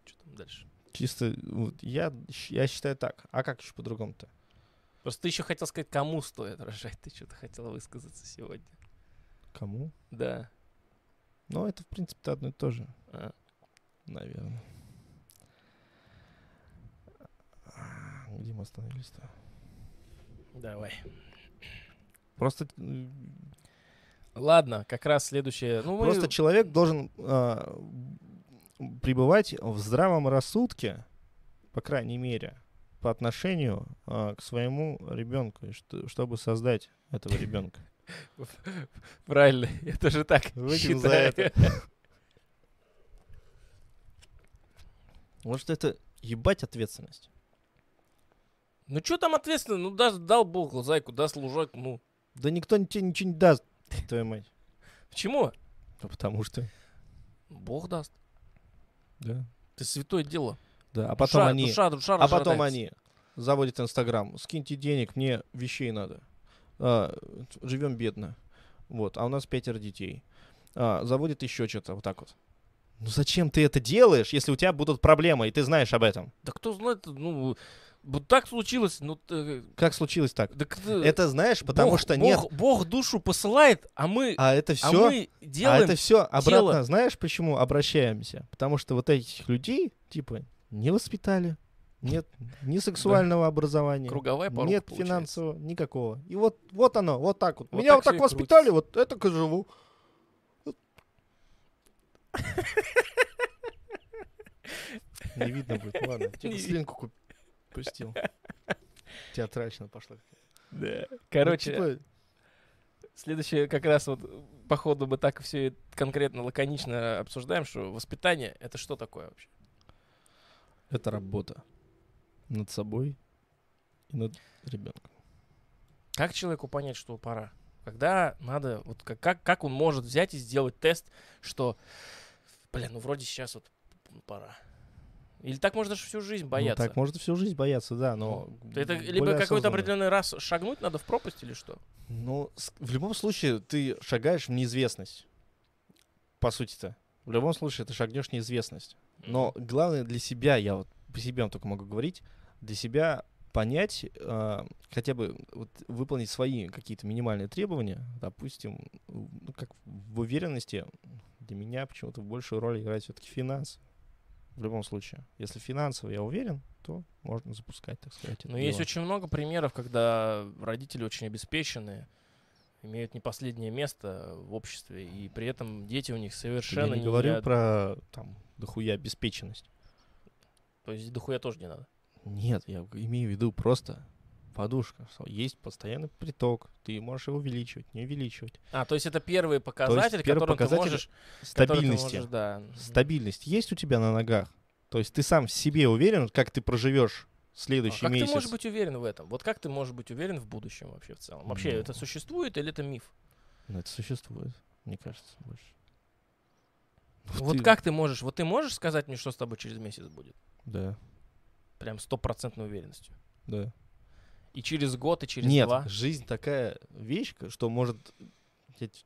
Что там дальше? Чисто, вот, я, я считаю так. А как еще по-другому-то? Просто ты еще хотел сказать, кому стоит рожать, ты что-то хотел высказаться сегодня. Кому? Да. Ну, это, в принципе, одно и то же, А. наверное. Где мы остановились-то? Давай. Просто, Ладно, как раз следующее. Ну, мы- просто человек должен а, пребывать в здравом рассудке, по крайней мере, по отношению а, к своему ребенку, что- чтобы создать этого ребенка. [laughs] Правильно, я тоже так Выпьем за это. [laughs] Что это ебать ответственность. Ну, что там ответственно? Ну, даст, дал Бог зайку, даст лужок, ну. Да никто тебе ничего не даст, твою мать. Почему? Ну, потому что, Бог даст. да. Это святое дело. Да, а потом Душа- они, душа, душа а потом они заводят Инстаграм. Скиньте денег, мне вещей надо. А, живем бедно. Вот, а у нас пятеро детей. А, заводят еще что-то вот так вот. Ну зачем ты это делаешь, если у тебя будут проблемы, и ты знаешь об этом? Да кто знает, ну, вот так случилось, ну, т- Как случилось так? так, э, Это знаешь, потому Бог- что Бог- нет. Бог душу посылает, а мы, А это а все. мы А делаем... это все обратно, тело. знаешь, почему обращаемся? Потому что вот этих людей, типа, не воспитали, нет ни сексуального образования, Круговая порука нет получается. финансового, никакого. И вот, вот оно, вот так вот. Вот Меня так вот так воспитали, вот это и живу. [laughs] Не видно будет, ладно. Не Типа слинку куп- пустил. [laughs] Театрально пошла. Да. Ну, Короче, типа, следующее как раз вот, походу, мы так все конкретно, лаконично обсуждаем, что воспитание — это что такое вообще? это работа над собой и над ребенком. Как человеку понять, что пора? Когда надо, вот как, как, как он может взять и сделать тест, что, блин, ну вроде сейчас вот пора. Или так можно же всю жизнь бояться? Ну, так может всю жизнь бояться, да, но... Это более либо какой-то определенный раз шагнуть надо в пропасть или что? Ну, в любом случае, ты шагаешь в неизвестность. по сути-то. В любом случае, ты шагнешь в неизвестность. Но главное для себя, я вот по себе вам только могу говорить, для себя понять, э, хотя бы вот, выполнить свои какие-то минимальные требования, допустим, ну, как в уверенности, для меня почему-то большую роль играет все-таки финансы. В любом случае. Если финансово я уверен, то можно запускать, так сказать. Но есть дело. очень много примеров, когда родители очень обеспеченные, имеют не последнее место в обществе, и при этом дети у них совершенно Я не говорю ля- про там дохуя обеспеченность. То есть дохуя тоже не надо. Нет, я имею в виду просто подушка. что Есть постоянный приток. Ты можешь его увеличивать, не увеличивать. А, то есть это первые показатели, первый которым показатель ты можешь... которым ты Стабильности. можешь, да. Стабильность есть у тебя на ногах? То есть ты сам в себе уверен, как ты проживешь А следующий как месяц? ты можешь быть уверен в этом? Вот как ты можешь быть уверен в будущем вообще в целом? Вообще Ну. это существует или это миф? Ну, это существует, мне кажется, больше. Вот ты- как ты можешь? Вот ты можешь сказать мне, что с тобой через месяц будет? Да, Прям стопроцентной уверенностью. да. И через год, и через Нет, два. жизнь такая вещь, что может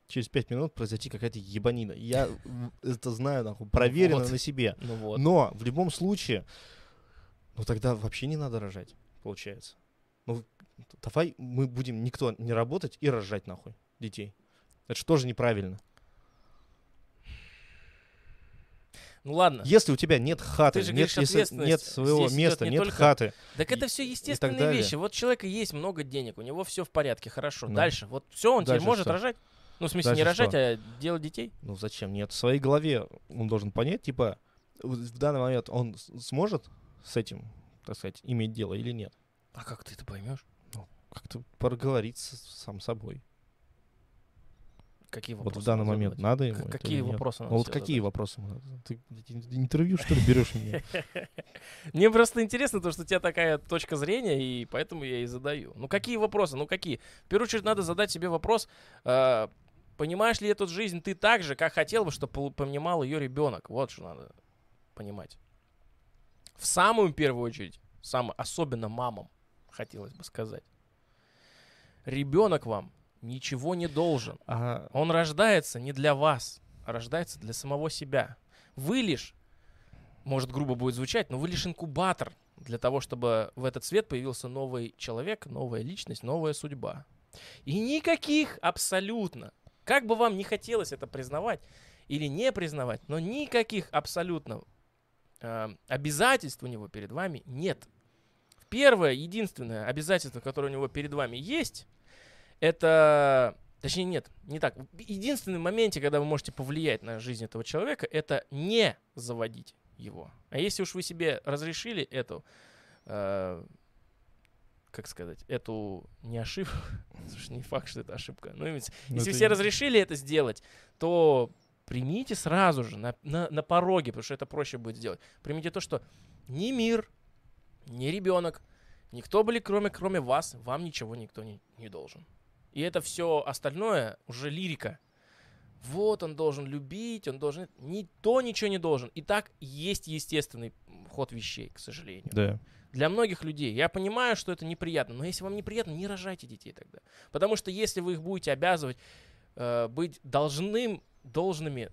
через пять минут произойти какая-то ебанина. Я это знаю, нахуй, проверено Вот. на себе. Ну вот. Но в любом случае, ну тогда вообще не надо рожать, получается. Ну, давай мы будем никто не работать и рожать нахуй детей. Это же тоже неправильно. Ну ладно. Если у тебя нет хаты, нет, говоришь, если нет своего Здесь места, не нет только- хаты, Так это все естественные вещи. Вот у человека есть много денег, у него все в порядке, хорошо. Ну. Дальше. Вот все, он теперь Дальше может что? рожать. Ну, в смысле, не Дальше рожать, что? а делать детей. ну зачем? Нет, в своей голове он должен понять, типа, в данный момент он сможет с этим, так сказать, иметь дело или нет. А как ты это поймешь? Как-то проговорить с- сам собой. Какие Вот вопросы в данный момент задавать? надо ему Какие вопросы Ну вот какие задать? вопросы? Ты интервью, что ли, берешь меня? [laughs] Мне просто интересно, то, что у тебя такая точка зрения, и поэтому я и задаю. Ну, какие вопросы? Ну, какие? В первую очередь, надо задать себе вопрос, э, понимаешь ли эту жизнь ты так же, как хотел бы, чтобы понимал ее ребенок? Вот что надо понимать. В самую первую очередь, сам, особенно мамам, хотелось бы сказать. Ребенок вам ничего не должен. А Он рождается не для вас, а рождается для самого себя. Вы лишь, может грубо будет звучать, но вы лишь инкубатор для того, чтобы в этот свет появился новый человек, новая личность, новая судьба. И никаких абсолютно, как бы вам не хотелось это признавать или не признавать, но никаких абсолютно э, обязательств у него перед вами нет. Первое, единственное обязательство, которое у него перед вами есть, это... Точнее, нет, не так. Единственный моменте, когда вы можете повлиять на жизнь этого человека, это не заводить его. А если уж вы себе разрешили эту, э, как сказать, эту не ошибку, [laughs] слушай, не факт, что это ошибка. Ну, ведь ну, если это все разрешили это сделать, то примите сразу же на, на, на пороге, потому что это проще будет сделать. Примите то, что ни мир, ни ребенок, никто, были, кроме, кроме вас, вам ничего никто не, не должен. И это все остальное уже лирика. Вот он должен любить, он должен... Никто ничего не должен. И так есть естественный ход вещей, к сожалению. Да. Для многих людей. Я понимаю, что это неприятно, но если вам неприятно, не рожайте детей тогда. Потому что если вы их будете обязывать э, быть должным, должными,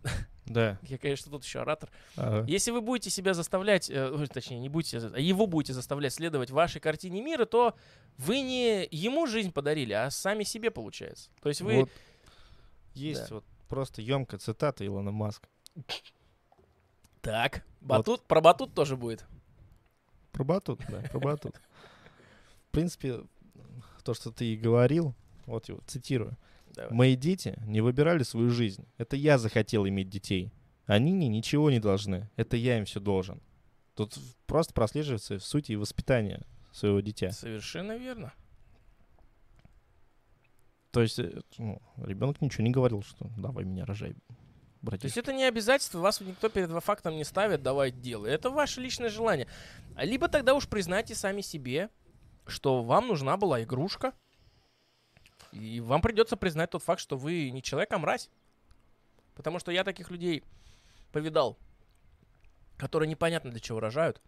Да. [laughs] я, конечно, тут еще оратор, Ага. если вы будете себя заставлять, э, ой, точнее, не будете, а его будете заставлять следовать вашей картине мира, то вы не ему жизнь подарили, а сами себе получается. То есть вы... Вот есть Да. вот просто емкая цитата Илона Маска. Так, батут, про батут тоже будет. Про батут, да, про батут. В принципе, то, что ты и говорил, вот его цитирую. Давай. Мои дети не выбирали свою жизнь. Это я захотел иметь детей. Они мне ничего не должны. Это я им все должен. Тут просто прослеживается в сути и воспитание своего дитя. Совершенно верно. То есть э, ну, ребенок ничего не говорил, что давай меня рожай, То братишка. есть это не обязательство, вас никто перед фактом не ставит, давай делай. Это ваше личное желание. Либо тогда уж признайте сами себе, что вам нужна была игрушка, и вам придется признать тот факт, что вы не человек, а мразь. Потому что я таких людей повидал, которые непонятно для чего рожают.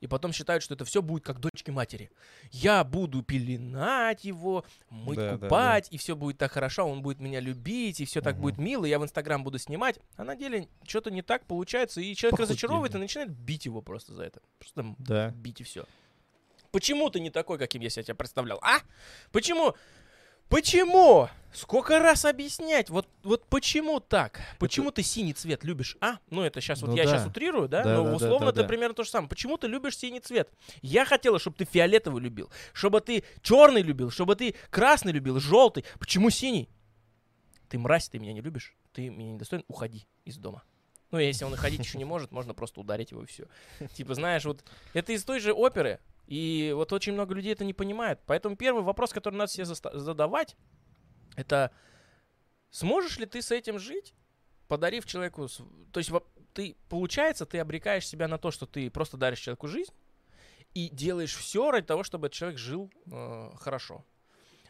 И потом считают, что это все будет как дочки матери. Я буду пеленать его, мыть, Да, да, да. купать, и все будет так хорошо, он будет меня любить, и все так Мгм. будет мило, я в Инстаграм буду снимать. А на деле что-то не так получается, и человек Похудели. разочаровывает и начинает бить его просто за это. Просто Да. бить и все. Почему ты не такой, каким я себя представлял? А? Почему? Почему? Сколько раз объяснять? Вот, вот почему так? Почему ты синий цвет любишь? А? Ну, это сейчас вот Ну я да. сейчас утрирую, да? Да, Но да, да, условно да, это да. примерно то же самое. Почему ты любишь синий цвет? Я хотела, чтобы ты фиолетовый любил, чтобы ты черный любил, чтобы ты красный любил, желтый. Почему синий? Ты мразь, ты меня не любишь, ты меня не достоин, уходи из дома. Ну, если он и ходить еще не может, можно просто ударить его и все. Типа, знаешь, вот это из той же оперы, и вот очень много людей это не понимает. Поэтому первый вопрос, который надо себе задавать, это сможешь ли ты с этим жить, подарив человеку... То есть ты, получается, ты обрекаешь себя на то, что ты просто даришь человеку жизнь и делаешь все ради того, чтобы этот человек жил э, хорошо.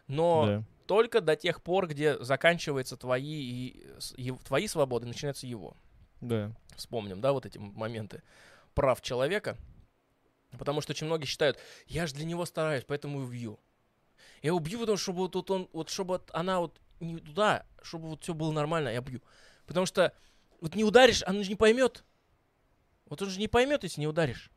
Но Да. только до тех пор, где заканчиваются твои, и ев- твои свободы, начинается его Да. вспомним, да, вот эти моменты прав человека. Потому что очень многие считают, я же для него стараюсь, поэтому и убью. Я убью, потому что вот, вот он, вот чтобы она вот не туда, чтобы вот все было нормально, я бью. Потому что вот не ударишь, она же не поймет. Вот он же не поймет, если не ударишь.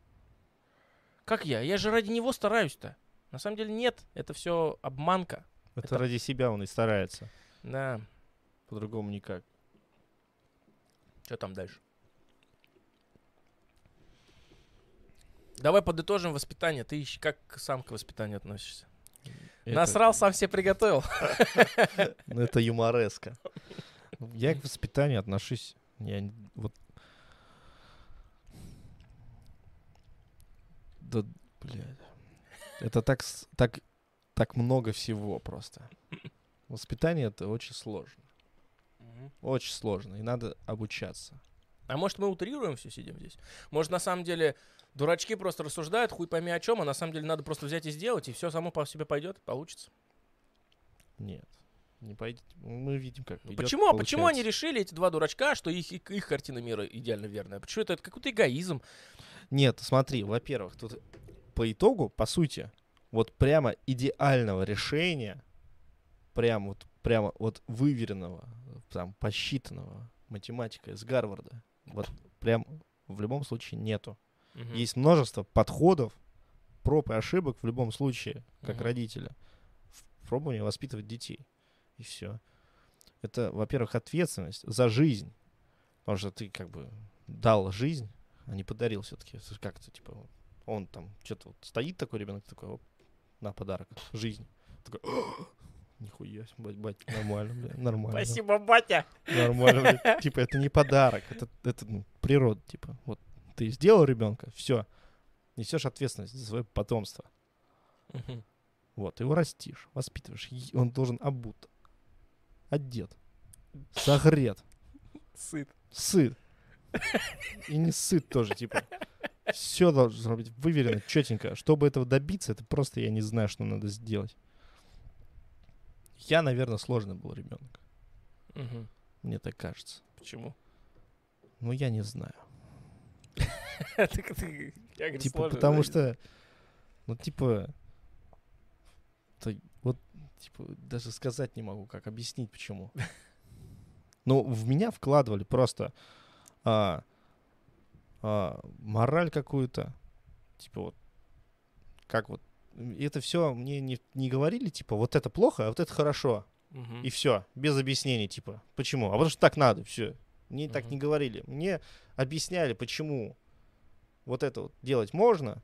Как я? Я же ради него стараюсь-то. На самом деле нет, это все обманка. Это, Это- ради себя он и старается. Да, По-другому никак. что там дальше? Давай подытожим воспитание. Ты как сам к воспитанию относишься? Это- Насрал, сам себе приготовил. Ну, это юмореска. Я к воспитанию отношусь... Я вот... Да, блядь. Это так, так, так много всего просто. Воспитание — это очень сложно. Очень сложно. И надо обучаться. А может мы утрируем все, сидим здесь? Может на самом деле дурачки просто рассуждают, хуй пойми о чем, а на самом деле надо просто взять и сделать, и все само по себе пойдет, получится. Нет. Не пойдет. Мы видим, как идёт, почему? А почему они получается. решили, эти два дурачка, что их, их, их картина мира идеально верная? Почему это, это какой-то эгоизм? Нет, смотри, во-первых, тут по итогу, по сути, вот прямо идеального решения, прям вот, прямо вот выверенного, там, посчитанного математика из Гарварда, вот прям в любом случае нету. Мгм. Есть множество подходов, проб и ошибок в любом случае, как Мгм. родителя, в пробовании воспитывать детей. И все. Это, во-первых, ответственность за жизнь. Потому что ты как бы дал жизнь, а не подарил все-таки. Как-то, типа, он там что-то вот стоит такой ребенок, такой, оп, на подарок, жизнь. Такой, нихуя, бать, бать, нормально, бля, нормально. Спасибо, батя! Нормально, блядь. Типа, это не подарок, это, это ну, природа, типа. Вот ты сделал ребенка, все. Несешь ответственность за свое потомство. Мгм. Вот, его растишь, воспитываешь. Он должен обут, одет, согрет, Сыт. сыт. И не сыт тоже, типа. Все должно быть выверено, четенько. Чтобы этого добиться, это просто я не знаю, что надо сделать. Я, наверное, сложный был ребенок. Мгм. Мне так кажется. Почему? Ну, я не знаю. Так ты- я говорю, [laughs] Типа, потому что, ну, типа, вот, типа, даже сказать не могу, как объяснить, почему. [laughs] Ну, в меня вкладывали просто а, а, мораль какую-то, типа вот, как вот, и это все мне не, не говорили, типа, вот это плохо, а вот это хорошо, и все, без объяснений, типа, почему? А потому что так надо, все. Мне так не говорили. Мне объясняли, почему вот это вот делать можно,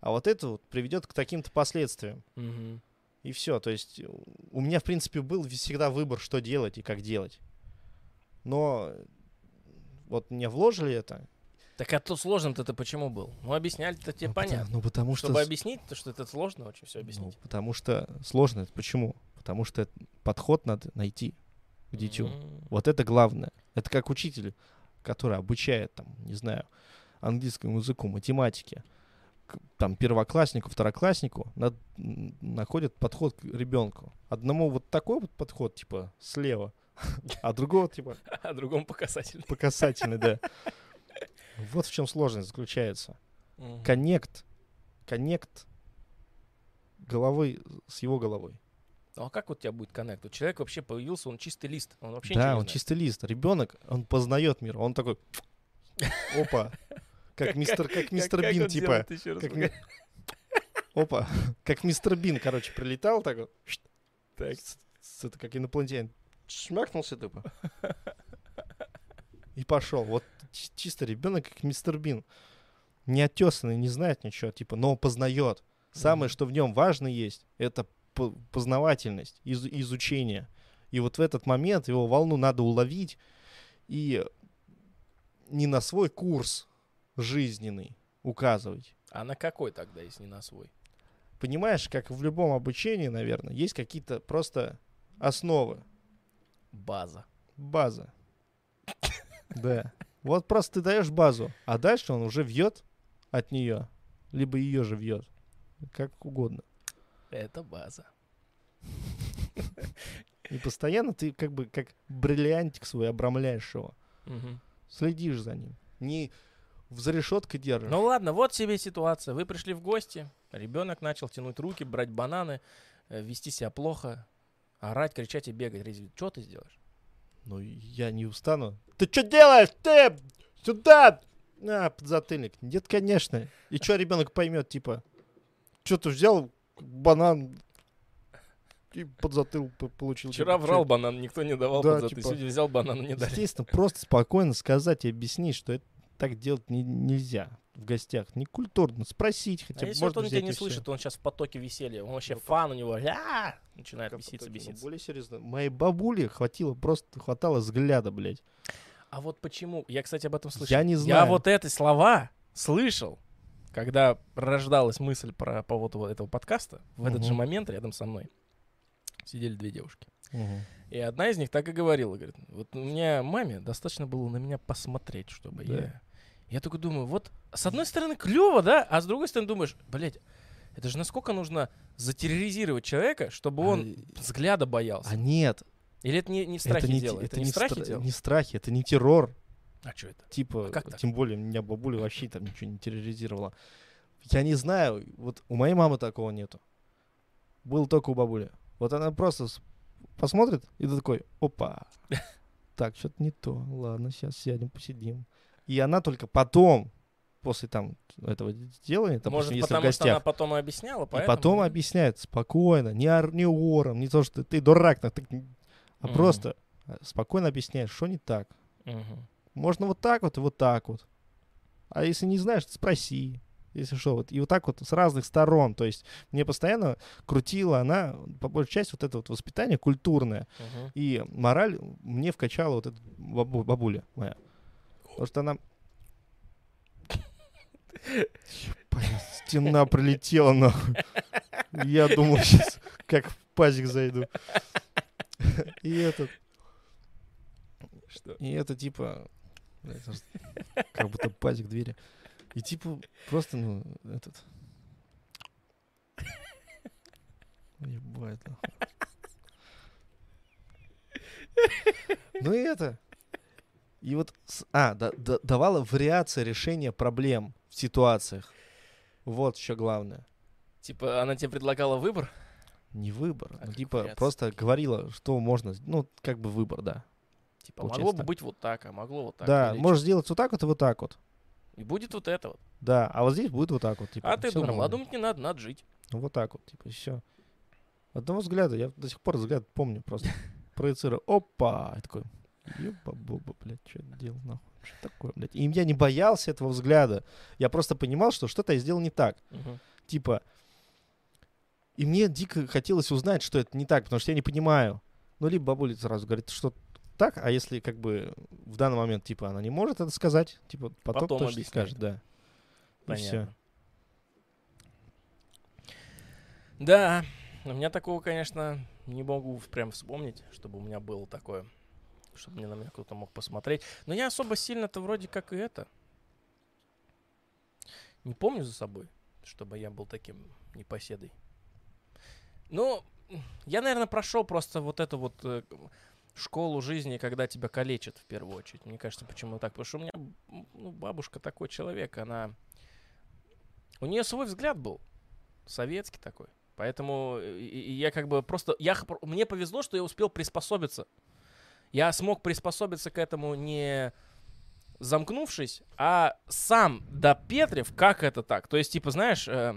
а вот это вот приведет к таким-то последствиям. Мгм. И все. То есть э, у меня, в принципе, был всегда выбор, что делать и как делать. Но вот мне вложили это. Так а то сложно-то ты почему был? Ну, объясняли-то тебе ну, потому- понятно. ну, потому что... Чтобы объяснить, то что это сложно очень все ну, объяснить. потому что сложно. Это почему? Потому что это- подход надо найти к дитю. М. Вот это главное. Это как учитель, который обучает, там, не знаю, английскому языку, математике, к- там, первокласснику, второкласснику, над- н- находит подход к ребенку. Одному вот такой вот подход, типа, слева, [laughs] а другого, типа, [laughs] А другому показательно. по касательной, да. [laughs] Вот в чем сложность заключается. Коннект, коннект головы с его головой. Ну, а как вот у тебя будет коннект? У человека вообще появился, он чистый лист. Он вообще да, он знает. чистый лист. Ребенок, он познает мир. Он такой, [sniffs] опа, как мистер, как мистер Бин, типа, опа, [laughs] как мистер Бин, короче, прилетал так вот, Так. это как инопланетянин, шмякнулся типа, и пошел. Вот чи- чисто ребенок как мистер Бин, неотесанный, не знает ничего, типа, но познает. Самое, что в нем важно есть, это по- познавательность, из- изучение. И вот в этот момент его волну надо уловить и не на свой курс жизненный указывать. А на какой тогда, если не на свой? Понимаешь, как в любом обучении, наверное, есть какие-то просто основы, База. база. [laughs] Да. Вот просто ты даешь базу, а дальше он уже вьет от нее, либо ее же вьет. Как угодно. Это база. И постоянно ты как бы как бриллиантик свой обрамляешь его. Следишь за ним. Не за решеткой держишь. Ну ладно, вот себе ситуация. Вы пришли в гости, ребенок начал тянуть руки, брать бананы, э, вести себя плохо, орать, кричать и бегать. Что ты сделаешь? Ну, я не устану. Ты что делаешь? Ты! Сюда! На, подзатыльник. Нет, конечно. И что ребенок поймет, типа, что ты взял банан и подзатыл п- получил. Вчера Типа, врал банан, никто не давал Да, под зад. Ты типа, сегодня взял банан, не дали. Естественно, просто спокойно сказать и объяснить, что это так делать не- нельзя в гостях. Не культурно. Спросить хотя А бы. если можно вот он тебя не слышит, он сейчас в потоке веселья, он вообще Ну, фан у него, «А!» начинает беситься, но беситься. Более серьезно. Моей бабуле хватило, просто хватало взгляда, блядь. А вот почему? Я, кстати, об этом слышал. Я не Я знаю. вот эти слова слышал, когда рождалась мысль про поводу вот этого подкаста. В этот же момент рядом со мной сидели две девушки. Мгм. И одна из них так и говорила, говорит, вот у меня маме достаточно было на меня посмотреть, чтобы Да. я... Я только думаю, вот с одной стороны клево, да, а с другой стороны думаешь, блядь, это же насколько нужно затерроризировать человека, чтобы он взгляда боялся. А нет, Или это не, не в страхе это не, дело? те- Это, не в страхе стра- дело? не страхи, это не террор. А что это? Типа, А как так? тем более, меня бабуля вообще там ничего не терроризировала. Я не знаю, вот у моей мамы такого нету. Был только у бабули. Вот она просто посмотрит, и ты такой, опа, [laughs] так, что-то не то. Ладно, сейчас сядем, посидим. И она только потом, после там этого делания, допустим, Может, если в потому что она гостях, потом и объясняла, и поэтому... потом объясняет спокойно, не, ор, не ором, не то, что ты дурак, так, а Мгм. просто э, спокойно объясняешь, что не так. Мгм. Можно вот так вот и вот так вот. А если не знаешь, спроси. Если что, вот. И вот так вот с разных сторон. То есть мне постоянно крутила она, по большей части, вот это вот воспитание культурное. Мгм. И мораль мне вкачала вот эта бабу- бабуля моя. Потому что она... Стена прилетела, нахуй. Я думал, сейчас как в пазик зайду. И этот... Что? И это типа... Как будто пазик двери. И типа просто, ну, этот... Ебать, нахуй. Ну и это. И вот, а, да- да- давала вариация решения проблем в ситуациях. Вот еще главное. Типа, она тебе предлагала выбор? Не выбор, А ну, типа вариация? просто говорила, что можно, ну, как бы выбор, да. Типа, Получается могло бы так. быть вот так, а могло вот так. да, можешь сделать вот так вот и вот так вот. И будет вот это вот. Да, а вот здесь будет вот так вот. Типа, а ты думал, а нормально. думать не надо, надо жить. Ну, вот так вот, типа, все. Одного взгляда, я до сих пор взгляд помню просто. [laughs] Проецирую, опа, и такой, ебаба, блядь, что это делал, нахуй, что такое, блядь. И я не боялся этого взгляда, я просто понимал, что что-то я сделал не так. Мгм. Типа, и мне дико хотелось узнать, что это не так, потому что я не понимаю. Ну, либо бабуля сразу говорит, что так, а если как бы в данный момент, типа, она не может это сказать, типа, потом, Потом точно скажет, да. Понятно. Да, у меня такого, конечно, не могу прям вспомнить, чтобы у меня было такое, чтобы мне на меня кто-то мог посмотреть. Но я особо сильно-то вроде как и это. Не помню за собой, чтобы я был таким непоседой. Ну, я, наверное, прошел просто вот эту вот э, школу жизни, когда тебя калечат в первую очередь. Мне кажется, почему так? Потому что у меня ну, бабушка такой человек, она У нее свой взгляд был. Советский такой. Поэтому э, я как бы просто... Я, мне повезло, что я успел приспособиться. Я смог приспособиться к этому не замкнувшись, а сам допетрив, как это так. То есть, типа, знаешь, э,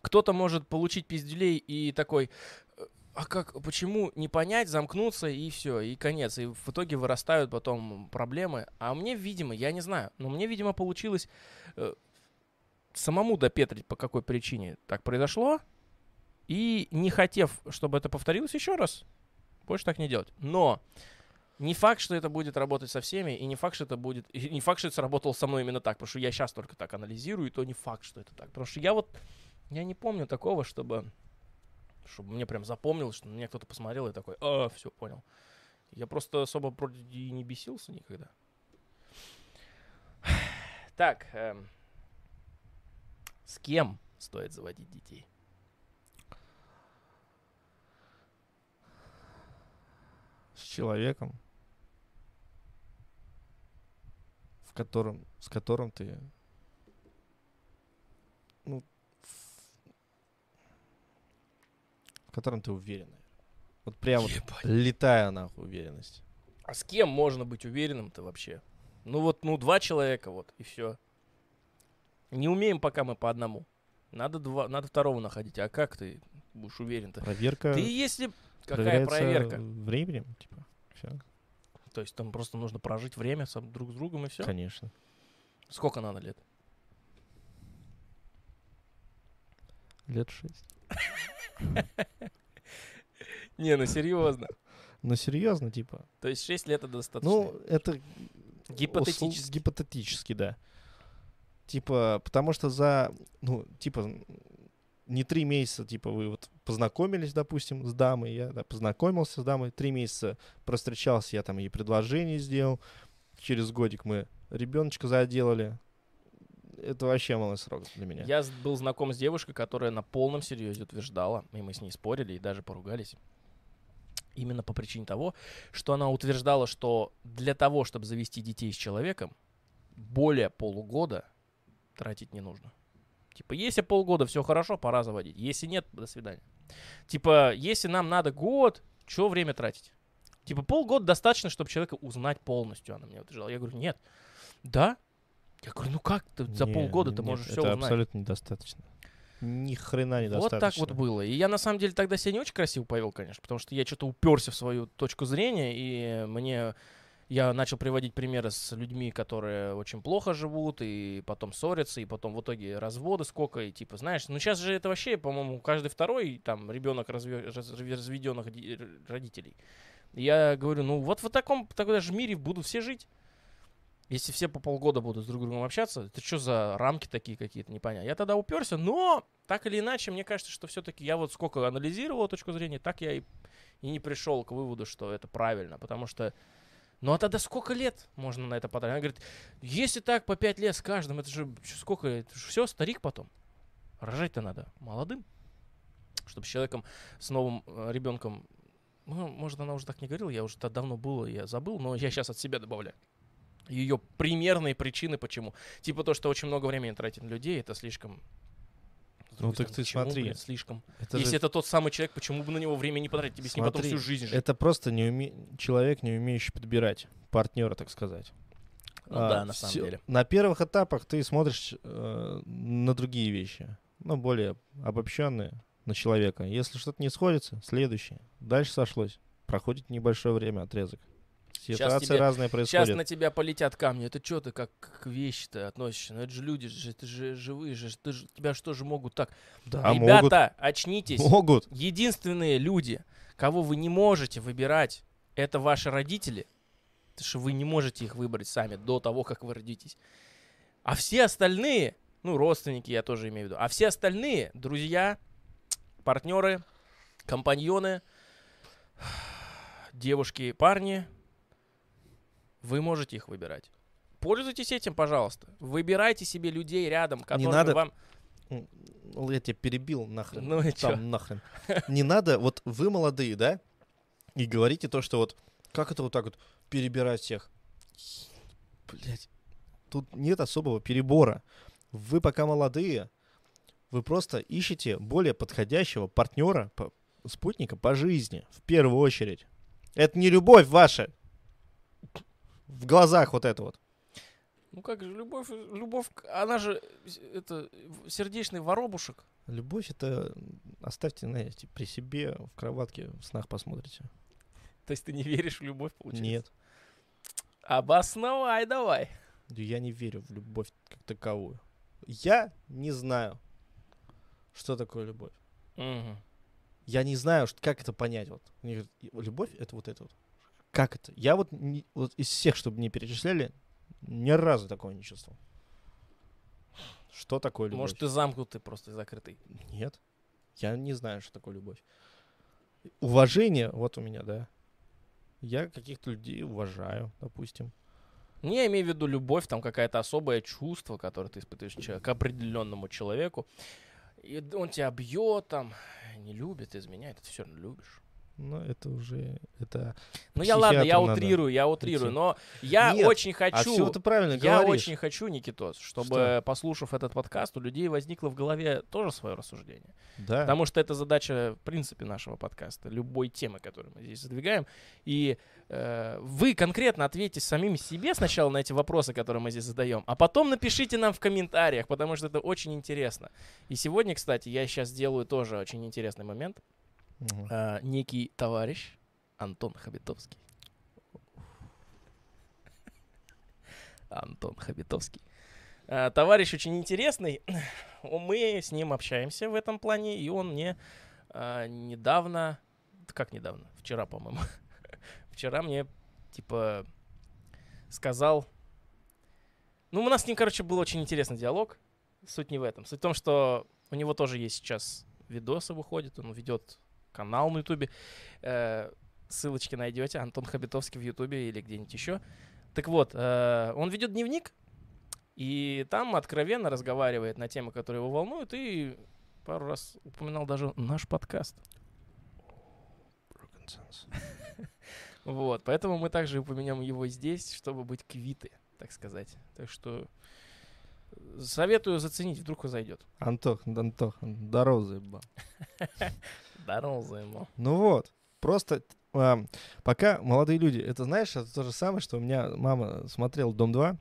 кто-то может получить пиздюлей и такой, «Э, а как, почему не понять, замкнуться и все, и конец. И в итоге вырастают потом проблемы. А мне, видимо, я не знаю, но мне, видимо, получилось э, самому допетрить, по какой причине так произошло. И не хотев, чтобы это повторилось еще раз, больше так не делать. Но не факт, что это будет работать со всеми, и не факт, что это будет, [laughs] и не факт, что это сработало со мной именно так, потому что я сейчас только так анализирую, и то не факт, что это так. Потому что я вот, я не помню такого, чтобы, чтобы мне прям запомнилось, что на меня кто-то посмотрел и такой, а, все, понял. Я просто особо вроде и не бесился никогда. [sighs] Так, эм, с кем стоит заводить детей? С человеком, в котором, с которым ты, ну, в, в котором ты уверен. Вот прям вот летая нахуй уверенность. А с кем можно быть уверенным-то вообще? Ну вот, ну два человека вот, и все. Не умеем пока мы по одному. Надо, два, надо второго находить. А как ты будешь уверен-то? Проверка Ты если... Какая проверка? временем, типа, все, То есть там просто нужно прожить время сам друг с другом и все? конечно. Сколько надо лет? Лет шесть. [laughs] Не, ну серьезно. Ну, серьезно, типа. То есть 6 лет это достаточно. Ну, это Гипотетически. Гипотетически, да. Типа, потому что за, ну, типа, не три месяца, типа, вы вот познакомились, допустим, с дамой, я да, познакомился с дамой, три месяца простречался, я там ей предложение сделал, через годик мы ребеночка заделали. Это вообще малый срок для меня. Я был знаком с девушкой, которая на полном серьезе утверждала, и мы с ней спорили и даже поругались. Именно по причине того, что она утверждала, что для того, чтобы завести детей с человеком, более полугода тратить не нужно. Типа, если полгода все хорошо, пора заводить. Если нет, до свидания. Типа, если нам надо год, что время тратить? Типа, полгода достаточно, чтобы человека узнать полностью, она мне утверждала. Я говорю, нет. Да? Я говорю, ну как ты за Не, полгода ты можешь все Это узнать? абсолютно недостаточно. Ни хрена Вот недостаточно. так вот было. И я на самом деле тогда себя не очень красиво повел, конечно, потому что я что-то уперся в свою точку зрения, и мне я начал приводить примеры с людьми, которые очень плохо живут, и потом ссорятся, и потом в итоге разводы сколько, и типа, знаешь, ну сейчас же это вообще, по-моему, каждый второй там ребенок разведенных родителей. Я говорю, ну вот в таком тогда же мире будут все жить. Если все по полгода будут с друг другом общаться, это что за рамки такие какие-то, непонятно. Я тогда уперся, но так или иначе, мне кажется, что все-таки я вот сколько анализировал точку зрения, так я и, и не пришел к выводу, что это правильно, потому что ну а тогда сколько лет можно на это потратить? Она говорит, если так по пять лет с каждым, это же сколько, это же все, старик потом. Рожать-то надо молодым, чтобы с человеком, с новым э, ребенком, ну, может, она уже так не говорила, я уже тогда давно было, я забыл, но я сейчас от себя добавляю. Ее примерные причины, почему. Типа то, что очень много времени тратит на людей, это слишком... Ну так ты смотри. блин, слишком. Это Если же- это тот самый человек, почему бы на него время не потратить? Тебе с ним потом Смотри, всю жизнь жить. Это просто не уме... человек, не умеющий подбирать партнера, так сказать. Ну А, да, на самом всё- деле. На первых этапах ты смотришь э, на другие вещи, ну, более обобщенные на человека. Если что-то не сходится, следующее. Дальше сошлось. Проходит небольшое время, отрезок. Ситуации тебе- разные Сейчас происходят. на тебя полетят камни. Это что ты как к вещи-то относишься? Ну это же люди, же, это же живые же. Ты же тебя что же могут так? Да, Ребята, очнитесь. могут. Могут. Единственные люди, кого вы не можете выбирать, это ваши родители. Потому что вы не можете их выбрать сами до того, как вы родитесь. А все остальные, ну, родственники я тоже имею в виду, а все остальные, друзья, партнеры, компаньоны, девушки, парни, вы можете их выбирать. Пользуйтесь этим, пожалуйста. Выбирайте себе людей рядом, которые надо вам... Ну, Я тебя перебил нахрен. Ну и чё? Там нахрен. [laughs] Не надо, вот вы молодые, да? И говорите то, что вот как это вот так вот перебирать всех? Блять, тут нет особого перебора. Вы пока молодые, вы просто ищете более подходящего партнера, по- спутника по жизни, в первую очередь. Это не любовь ваша. В глазах вот это вот. Ну как же, любовь, любовь, она же, это, сердечный воробушек. Любовь это оставьте, знаете, при себе в кроватке в снах посмотрите. То есть ты не веришь в любовь, получается? Нет, Обосновай давай. я не верю в любовь как таковую. Я не знаю, что такое любовь. Мгм. Я не знаю, как это понять. Вот. Мне говорят, «И- любовь это вот это вот. Как это? Я вот, не- вот из всех, чтобы мне перечисляли, ни разу такого не чувствовал. Что такое любовь? Может, ты замкнутый просто и закрытый. Нет. Я не знаю, что такое любовь. Уважение, вот у меня, да. Я каких-то людей уважаю, допустим. Не, я имею в виду любовь, там какая-то особое чувство, которое ты испытываешь че- к определенному человеку. И он тебя бьет, там, не любит, изменяет, ты все равно любишь. Но это уже, это... Ну я ладно, я утрирую, я утрирую, идти. но я Нет, очень А все хочу, ты правильно я говоришь. очень хочу, Никитос, чтобы, Что? послушав этот подкаст, у людей возникло в голове тоже свое рассуждение. Да. Потому что это задача, в принципе, нашего подкаста, любой темы, которую мы здесь задвигаем. И э, вы конкретно ответьте самим себе сначала на эти вопросы, которые мы здесь задаем, а потом напишите нам в комментариях, потому что это очень интересно. И сегодня, кстати, я сейчас сделаю тоже очень интересный момент. Мгм. А, некий товарищ Антон Хабитовский. Антон Хабитовский. А, Товарищ очень интересный. [coughs] Мы с ним общаемся в этом плане, и он мне а, недавно, как недавно, вчера, по-моему, [laughs] вчера мне типа сказал, ну у нас с ним, короче, был очень интересный диалог. Суть не в этом. Суть в том, что у него тоже есть сейчас видосы выходят, он ведет канал на Ютубе. Э, ссылочки найдете. Антон Хабитовский в Ютубе или где-нибудь еще. Так вот, э, он ведет дневник, и там откровенно разговаривает на темы, которые его волнуют, и пару раз упоминал даже наш подкаст. [laughs] Вот, поэтому мы также упомянем его здесь, чтобы быть квиты, так сказать. Так что советую заценить, вдруг он зайдет. Антох, Антох, здорово заебал. Здорово [laughs] ему. Ну вот, просто а, пока молодые люди, это знаешь, это то же самое, что у меня мама смотрела «Дом 2»,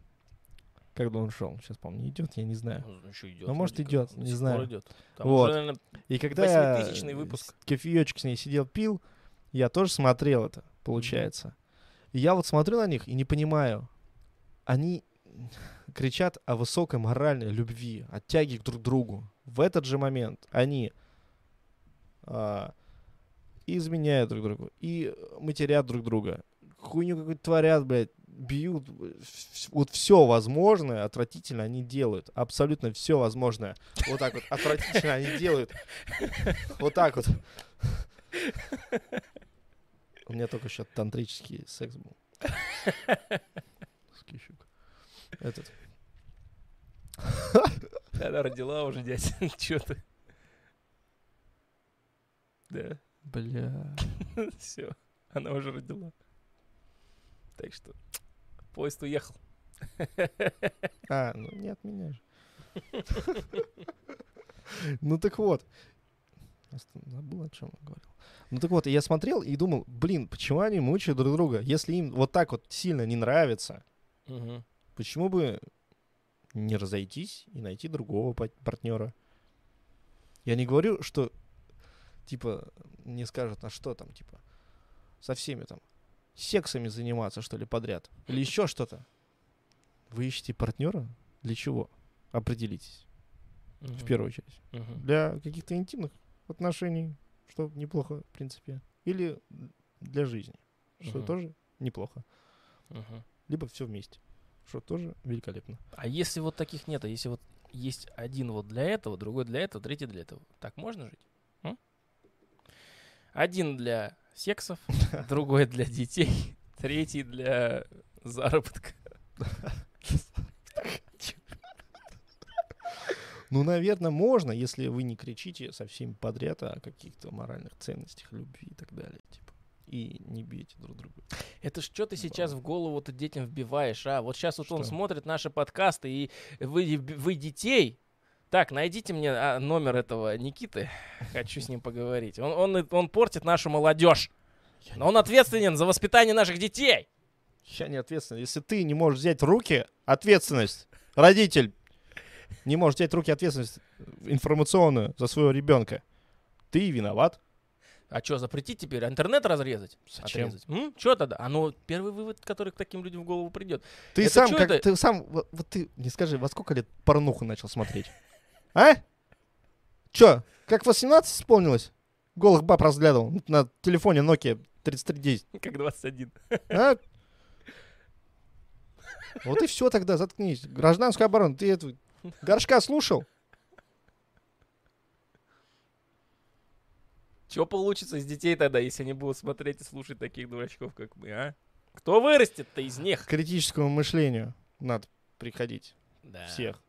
когда он шел, сейчас, не идет, я не знаю. Ну, еще идет. Ну, может, идет, не знаю. идет. Там Вот. уже, наверное, И когда я выпуск. кофеечек с ней сидел, пил, я тоже смотрел это, получается. И я вот смотрю на них и не понимаю, они кричат о высокой моральной любви, о тяге к друг другу. В этот же момент они а, изменяют друг другу, и матерят друг друга, хуйню какую-то творят, блядь, бьют, вот все возможное, отвратительно они делают, абсолютно все возможное. Вот так вот, отвратительно они делают. Вот так вот. У меня только еще тантрический секс был. [laughs] С Кищук. Этот. [laughs] Она родила уже, дядь. [laughs] Чё ты? Да, Бля. [laughs] все. Она уже родила. Так что поезд уехал. А, ну не от меня же. Ну так вот. Забыл, о чем я говорил. Ну так вот, я смотрел и думал, блин, почему они мучают друг друга? Если им вот так вот сильно не нравится. Почему бы не разойтись и найти другого партнера? Я не говорю, что типа не скажут, а что там, типа, со всеми там сексами заниматься, что ли, подряд. Или еще что-то. Вы ищете партнера? Для чего? Определитесь, в Мгм. первую очередь. Мгм. Для каких-то интимных отношений, что неплохо, в принципе. Или для жизни, что Мгм. тоже неплохо. Мгм. Либо все вместе, что тоже великолепно. А если вот таких нет, а если вот есть один вот для этого, другой для этого, третий для этого, так можно жить? М? Один для сексов, [laughs] другой для детей, [laughs] третий для заработка. Ну, наверное, можно, если вы не кричите со всеми подряд о каких-то моральных ценностях, любви и так далее. Типа. И не бейте друг друга. Это ж что ты сейчас в голову-то детям вбиваешь, а? Вот сейчас вот он Что? смотрит наши подкасты, и вы, вы детей... Так, найдите мне а, номер этого Никиты. Хочу с ним поговорить. Он, он, он портит нашу молодежь. Но он ответственен за воспитание наших детей. Я не ответственен. Если ты не можешь взять руки ответственность, родитель не может взять руки ответственность информационную за своего ребенка, ты виноват. А что, запретить теперь? Интернет разрезать? Зачем? Отрезать? Что тогда? А ну, первый вывод, который к таким людям в голову придет. Ты Это сам, как это? ты сам, вот, вот ты не скажи, во сколько лет порнуху начал смотреть? А? Чё, как 18 исполнилось? Голых баб разглядывал на телефоне Nokia 3310. Как 21. А? Вот и все тогда, заткнись. Гражданская оборона, ты эту горшка слушал? Что получится из детей тогда, если они будут смотреть и слушать таких дурачков, как мы, а? Кто вырастет-то из них? К критическому мышлению надо приходить Да, всех.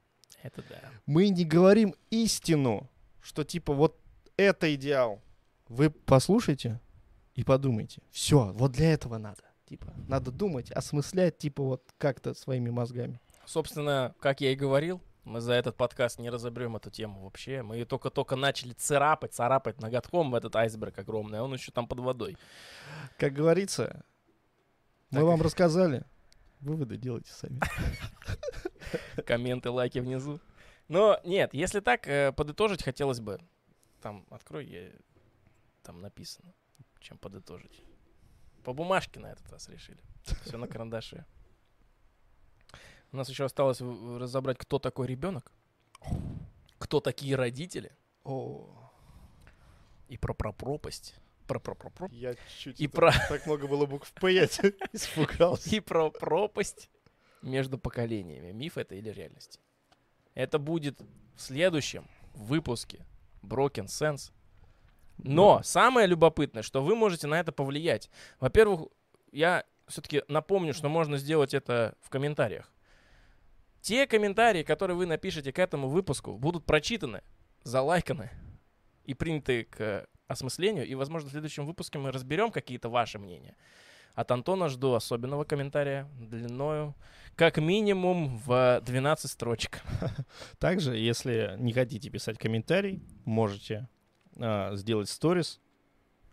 это да. Мы не говорим истину, что типа вот это идеал. Вы послушайте и подумайте. Все, вот для этого надо. Типа, надо думать, осмыслять, типа, вот как-то своими мозгами. Собственно, как я и говорил, мы за этот подкаст не разобрем эту тему вообще. Мы только-только начали царапать, царапать ноготком в этот айсберг огромный, а он еще там под водой. Как говорится, мы Так. вам рассказали. Выводы делайте сами. [laughs] Комменты, лайки внизу. Но нет, если так, э, подытожить хотелось бы. Там, открой, я... там написано, чем подытожить. По бумажке на этот раз решили. Все на карандаше. У нас еще осталось разобрать, кто такой ребенок, кто такие родители, О, и про про пропасть. Про про про про- я чуть И про, так много было букв П, я [laughs] испугался. и про пропасть между поколениями. Миф это или реальность? Это будет в следующем выпуске Broken Sense. Но самое любопытное, что вы можете на это повлиять. Во-первых, я все-таки напомню, что можно сделать это в комментариях. Те комментарии, которые вы напишете к этому выпуску, будут прочитаны, залайканы и приняты к осмыслению. И, возможно, в следующем выпуске мы разберем какие-то ваши мнения. От Антона жду особенного комментария длиною как минимум в 12 строчек. Также, если не хотите писать комментарий, можете а, сделать сторис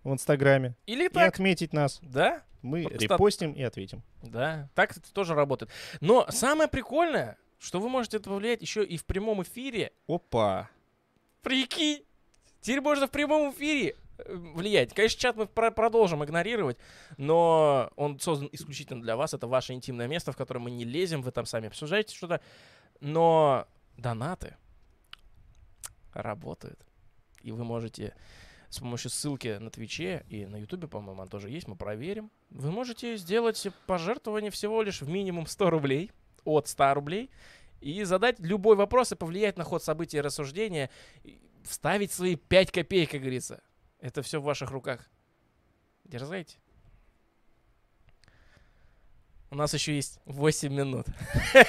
в Инстаграме Или и так, отметить нас. да? Мы Просто- репостим и ответим. Да, так это тоже работает. Но самое прикольное, что вы можете это повлиять еще и в прямом эфире. Опа! Прикинь! Теперь можно в прямом эфире э, влиять. Конечно, чат мы про- продолжим игнорировать, но он создан исключительно для вас. Это ваше интимное место, в которое мы не лезем, вы там сами обсуждаете что-то. Но донаты работают. И вы можете с помощью ссылки на Твиче и на Ютубе, по-моему, она тоже есть, мы проверим. Вы можете сделать пожертвование всего лишь в минимум 100 рублей, от 100 рублей, и задать любой вопрос и повлиять на ход событий и рассуждения, и вставить свои 5 копеек, как говорится. Это все в ваших руках. Дерзайте. У нас еще есть 8 минут.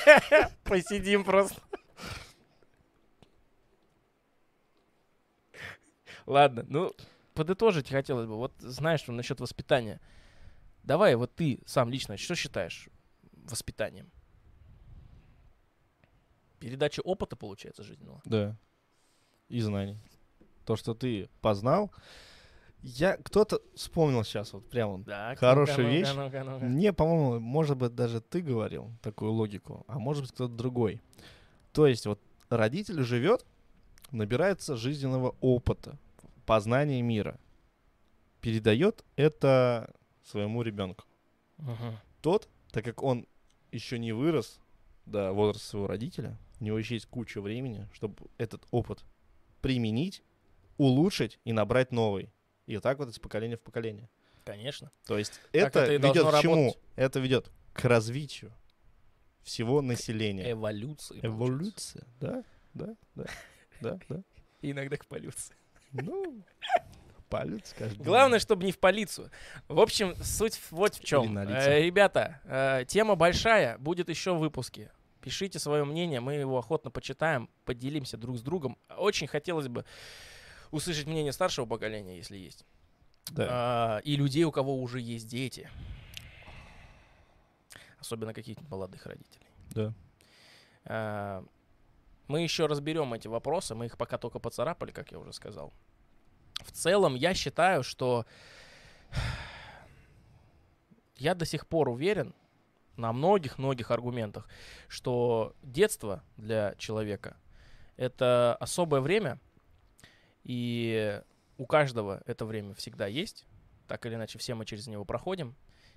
[laughs] Посидим просто. Ладно, ну, подытожить хотелось бы. Вот знаешь, что насчет воспитания. Давай, вот ты сам лично, что считаешь воспитанием? Передача опыта, получается, жизненного? Да. И знаний. То, что ты познал. Я кто-то вспомнил сейчас вот прям вот. Так, Хорошая ну-ка, ну-ка, вещь. ну-ка, ну-ка. Мне, по-моему, может быть, даже ты говорил такую логику, а может быть, кто-то другой. То есть вот родитель живет, набирается жизненного опыта, познания мира, передает это своему ребенку. Мгм. Тот, так как он еще не вырос до возраста своего родителя, у него еще есть куча времени, чтобы этот опыт применить, улучшить и набрать новый. И вот так вот из поколения в поколение. Конечно. То есть Так это, это ведет к чему? работать. Это ведет к развитию всего населения. Эволюция. получается. Эволюция, да, да, да, да, да. [laughs] Иногда к полюции. Ну, палец каждый. Главное, чтобы не в полицию. В общем, суть вот в чем. лица. ребята, э, тема большая, будет еще выпуски. Пишите свое мнение, мы его охотно почитаем, поделимся друг с другом. Очень хотелось бы услышать мнение старшего поколения, если есть. Да. а, и людей, у кого уже есть дети. Особенно каких-нибудь молодых родителей. Да. А, Мы еще разберем эти вопросы, мы их пока только поцарапали, как я уже сказал. В целом, я считаю, что [sighs] я до сих пор уверен на многих-многих аргументах, что детство для человека — это особое время, и у каждого это время всегда есть, так или иначе все мы через него проходим.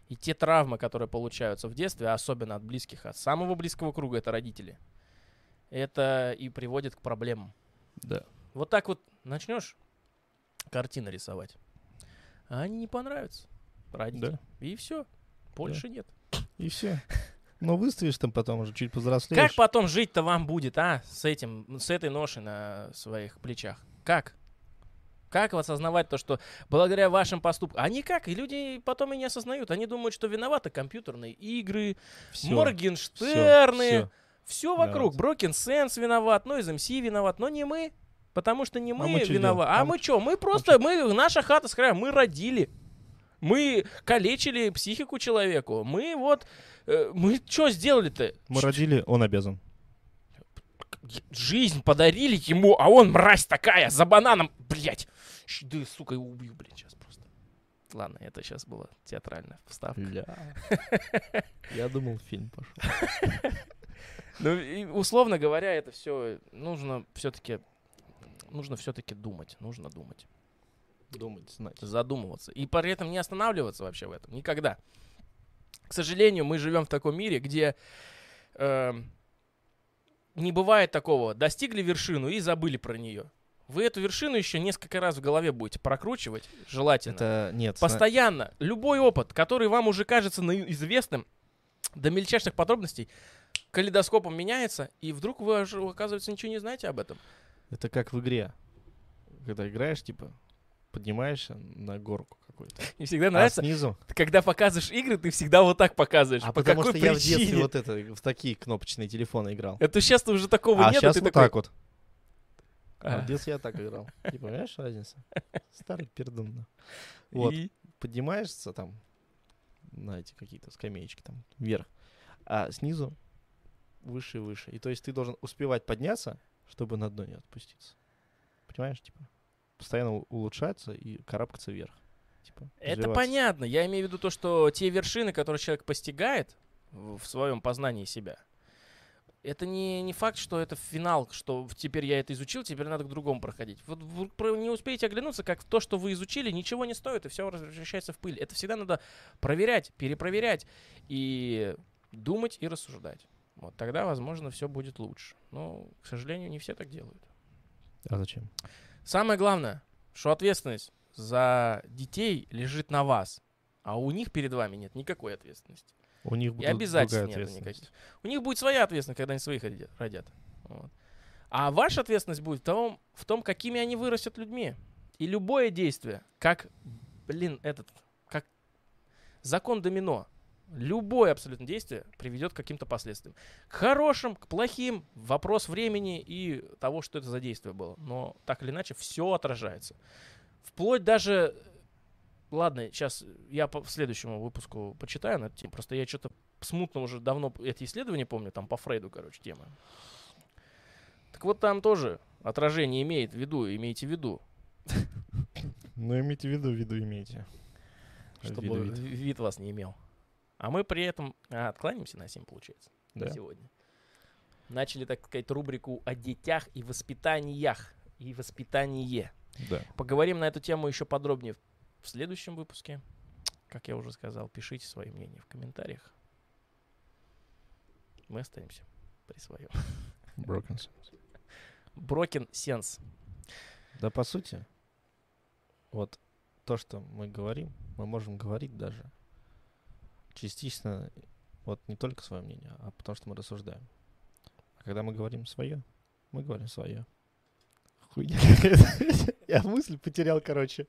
И те травмы, которые получаются в детстве, особенно от близких, от самого близкого круга, это родители, это и приводит к проблемам. Да. Вот так вот начнешь картины рисовать, а они не понравятся родителям. И все. Больше нет. И все. [laughs] Ну, выставишь там потом уже, чуть повзрослеешь. Как потом жить-то вам будет, а? С этим, с этой ношей на своих плечах. Как? Как осознавать то, что благодаря вашим поступкам... А никак, и люди потом и не осознают. Они думают, что виноваты компьютерные игры, Всё, Моргенштерны, всё, все вокруг. Виноват. Брокен Сенс виноват, ну из МС виноват, но не мы. Потому что не А мы, мы чё виноваты. А, А мы мы что? Мы просто, мы, наша хата с края, мы родили. Мы калечили психику человеку. Мы вот, э, мы что сделали-то? Мы родили, он обязан. Жизнь подарили ему, а он мразь такая, за бананом, блять. Да, сука, его убью, блядь, сейчас просто. Ладно, это сейчас была театральная вставка. [laughs] Я думал, фильм пошел. [laughs] Ну, и, условно говоря, это все нужно все-таки нужно все-таки думать, нужно думать, Думать, знать. задумываться и при этом не останавливаться вообще в этом никогда. К сожалению, мы живем в таком мире, где эм, не бывает такого. Достигли вершину и забыли про нее. Вы эту вершину еще несколько раз в голове будете прокручивать, желательно. Это нет. Постоянно. Любой опыт, который вам уже кажется известным до мельчайших подробностей, калейдоскопом меняется, и вдруг вы, оказывается, ничего не знаете об этом. Это как в игре. Когда играешь, типа, поднимаешься на горку какую-то. [laughs] И всегда А нравится, снизу. когда показываешь игры, ты всегда вот так показываешь. А По потому какой что я в детстве причине? вот это, в такие кнопочные телефоны играл. Это сейчас уже такого А нет, сейчас ты вот такой... так вот. А А, в детстве я так играл. Не понимаешь разницу? [laughs] Старый пердун. Вот. и- Поднимаешься там на эти какие-то скамеечки там вверх, а снизу выше и выше. И то есть ты должен успевать подняться, чтобы на дно не отпуститься. Понимаешь, типа? Постоянно улучшаться и карабкаться вверх. Типа, Это понятно. Я имею в виду то, что те вершины, которые человек постигает в, своем познании себя, это не, не факт, что это финал, что теперь я это изучил, теперь надо к другому проходить. Вот вы не успеете оглянуться, как то, что вы изучили, ничего не стоит, и все возвращается в пыль. Это всегда надо проверять, перепроверять и думать и рассуждать. Вот тогда, возможно, все будет лучше. Но, к сожалению, не все так делают. А зачем? Самое главное, что ответственность за детей лежит на вас, а у них перед вами нет никакой ответственности. У них И будет обязательств другая нет ответственность. никаких. У них будет своя ответственность, когда они своих родят. Вот. А ваша ответственность будет в том, в том, какими они вырастят людьми. И любое действие, как, блин, этот, как закон домино, любое абсолютно действие приведет к каким-то последствиям. К хорошим, к плохим, вопрос времени и того, что это за действие было. Но так или иначе, все отражается. Вплоть даже... Ладно, сейчас я по следующему выпуску почитаю на эту тему. Просто я что-то смутно уже давно эти исследования помню, там по Фрейду, короче, тема. Так вот там тоже отражение имеет в виду, имейте в виду, Ну, имейте в виду, в виду имейте. чтобы вид. вас не имел. А мы при этом а, откланяемся на 7, получается, на Да. сегодня. Начали, так сказать, рубрику о детях и воспитаниях. И воспитании. Да. Поговорим на эту тему еще подробнее в следующем выпуске. Как я уже сказал, пишите свои мнения в комментариях. Мы остаемся при своем. Broken sense. Брокен Сенс. Да, по сути, вот то, что мы говорим, мы можем говорить даже частично, вот не только свое мнение, а потому что мы рассуждаем. А когда мы говорим свое, мы говорим свое. Хуйня. Я мысль потерял, короче.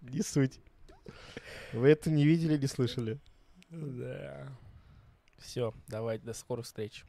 Не суть. Вы это не видели, не слышали? Да. Все, давайте, до скорых встреч.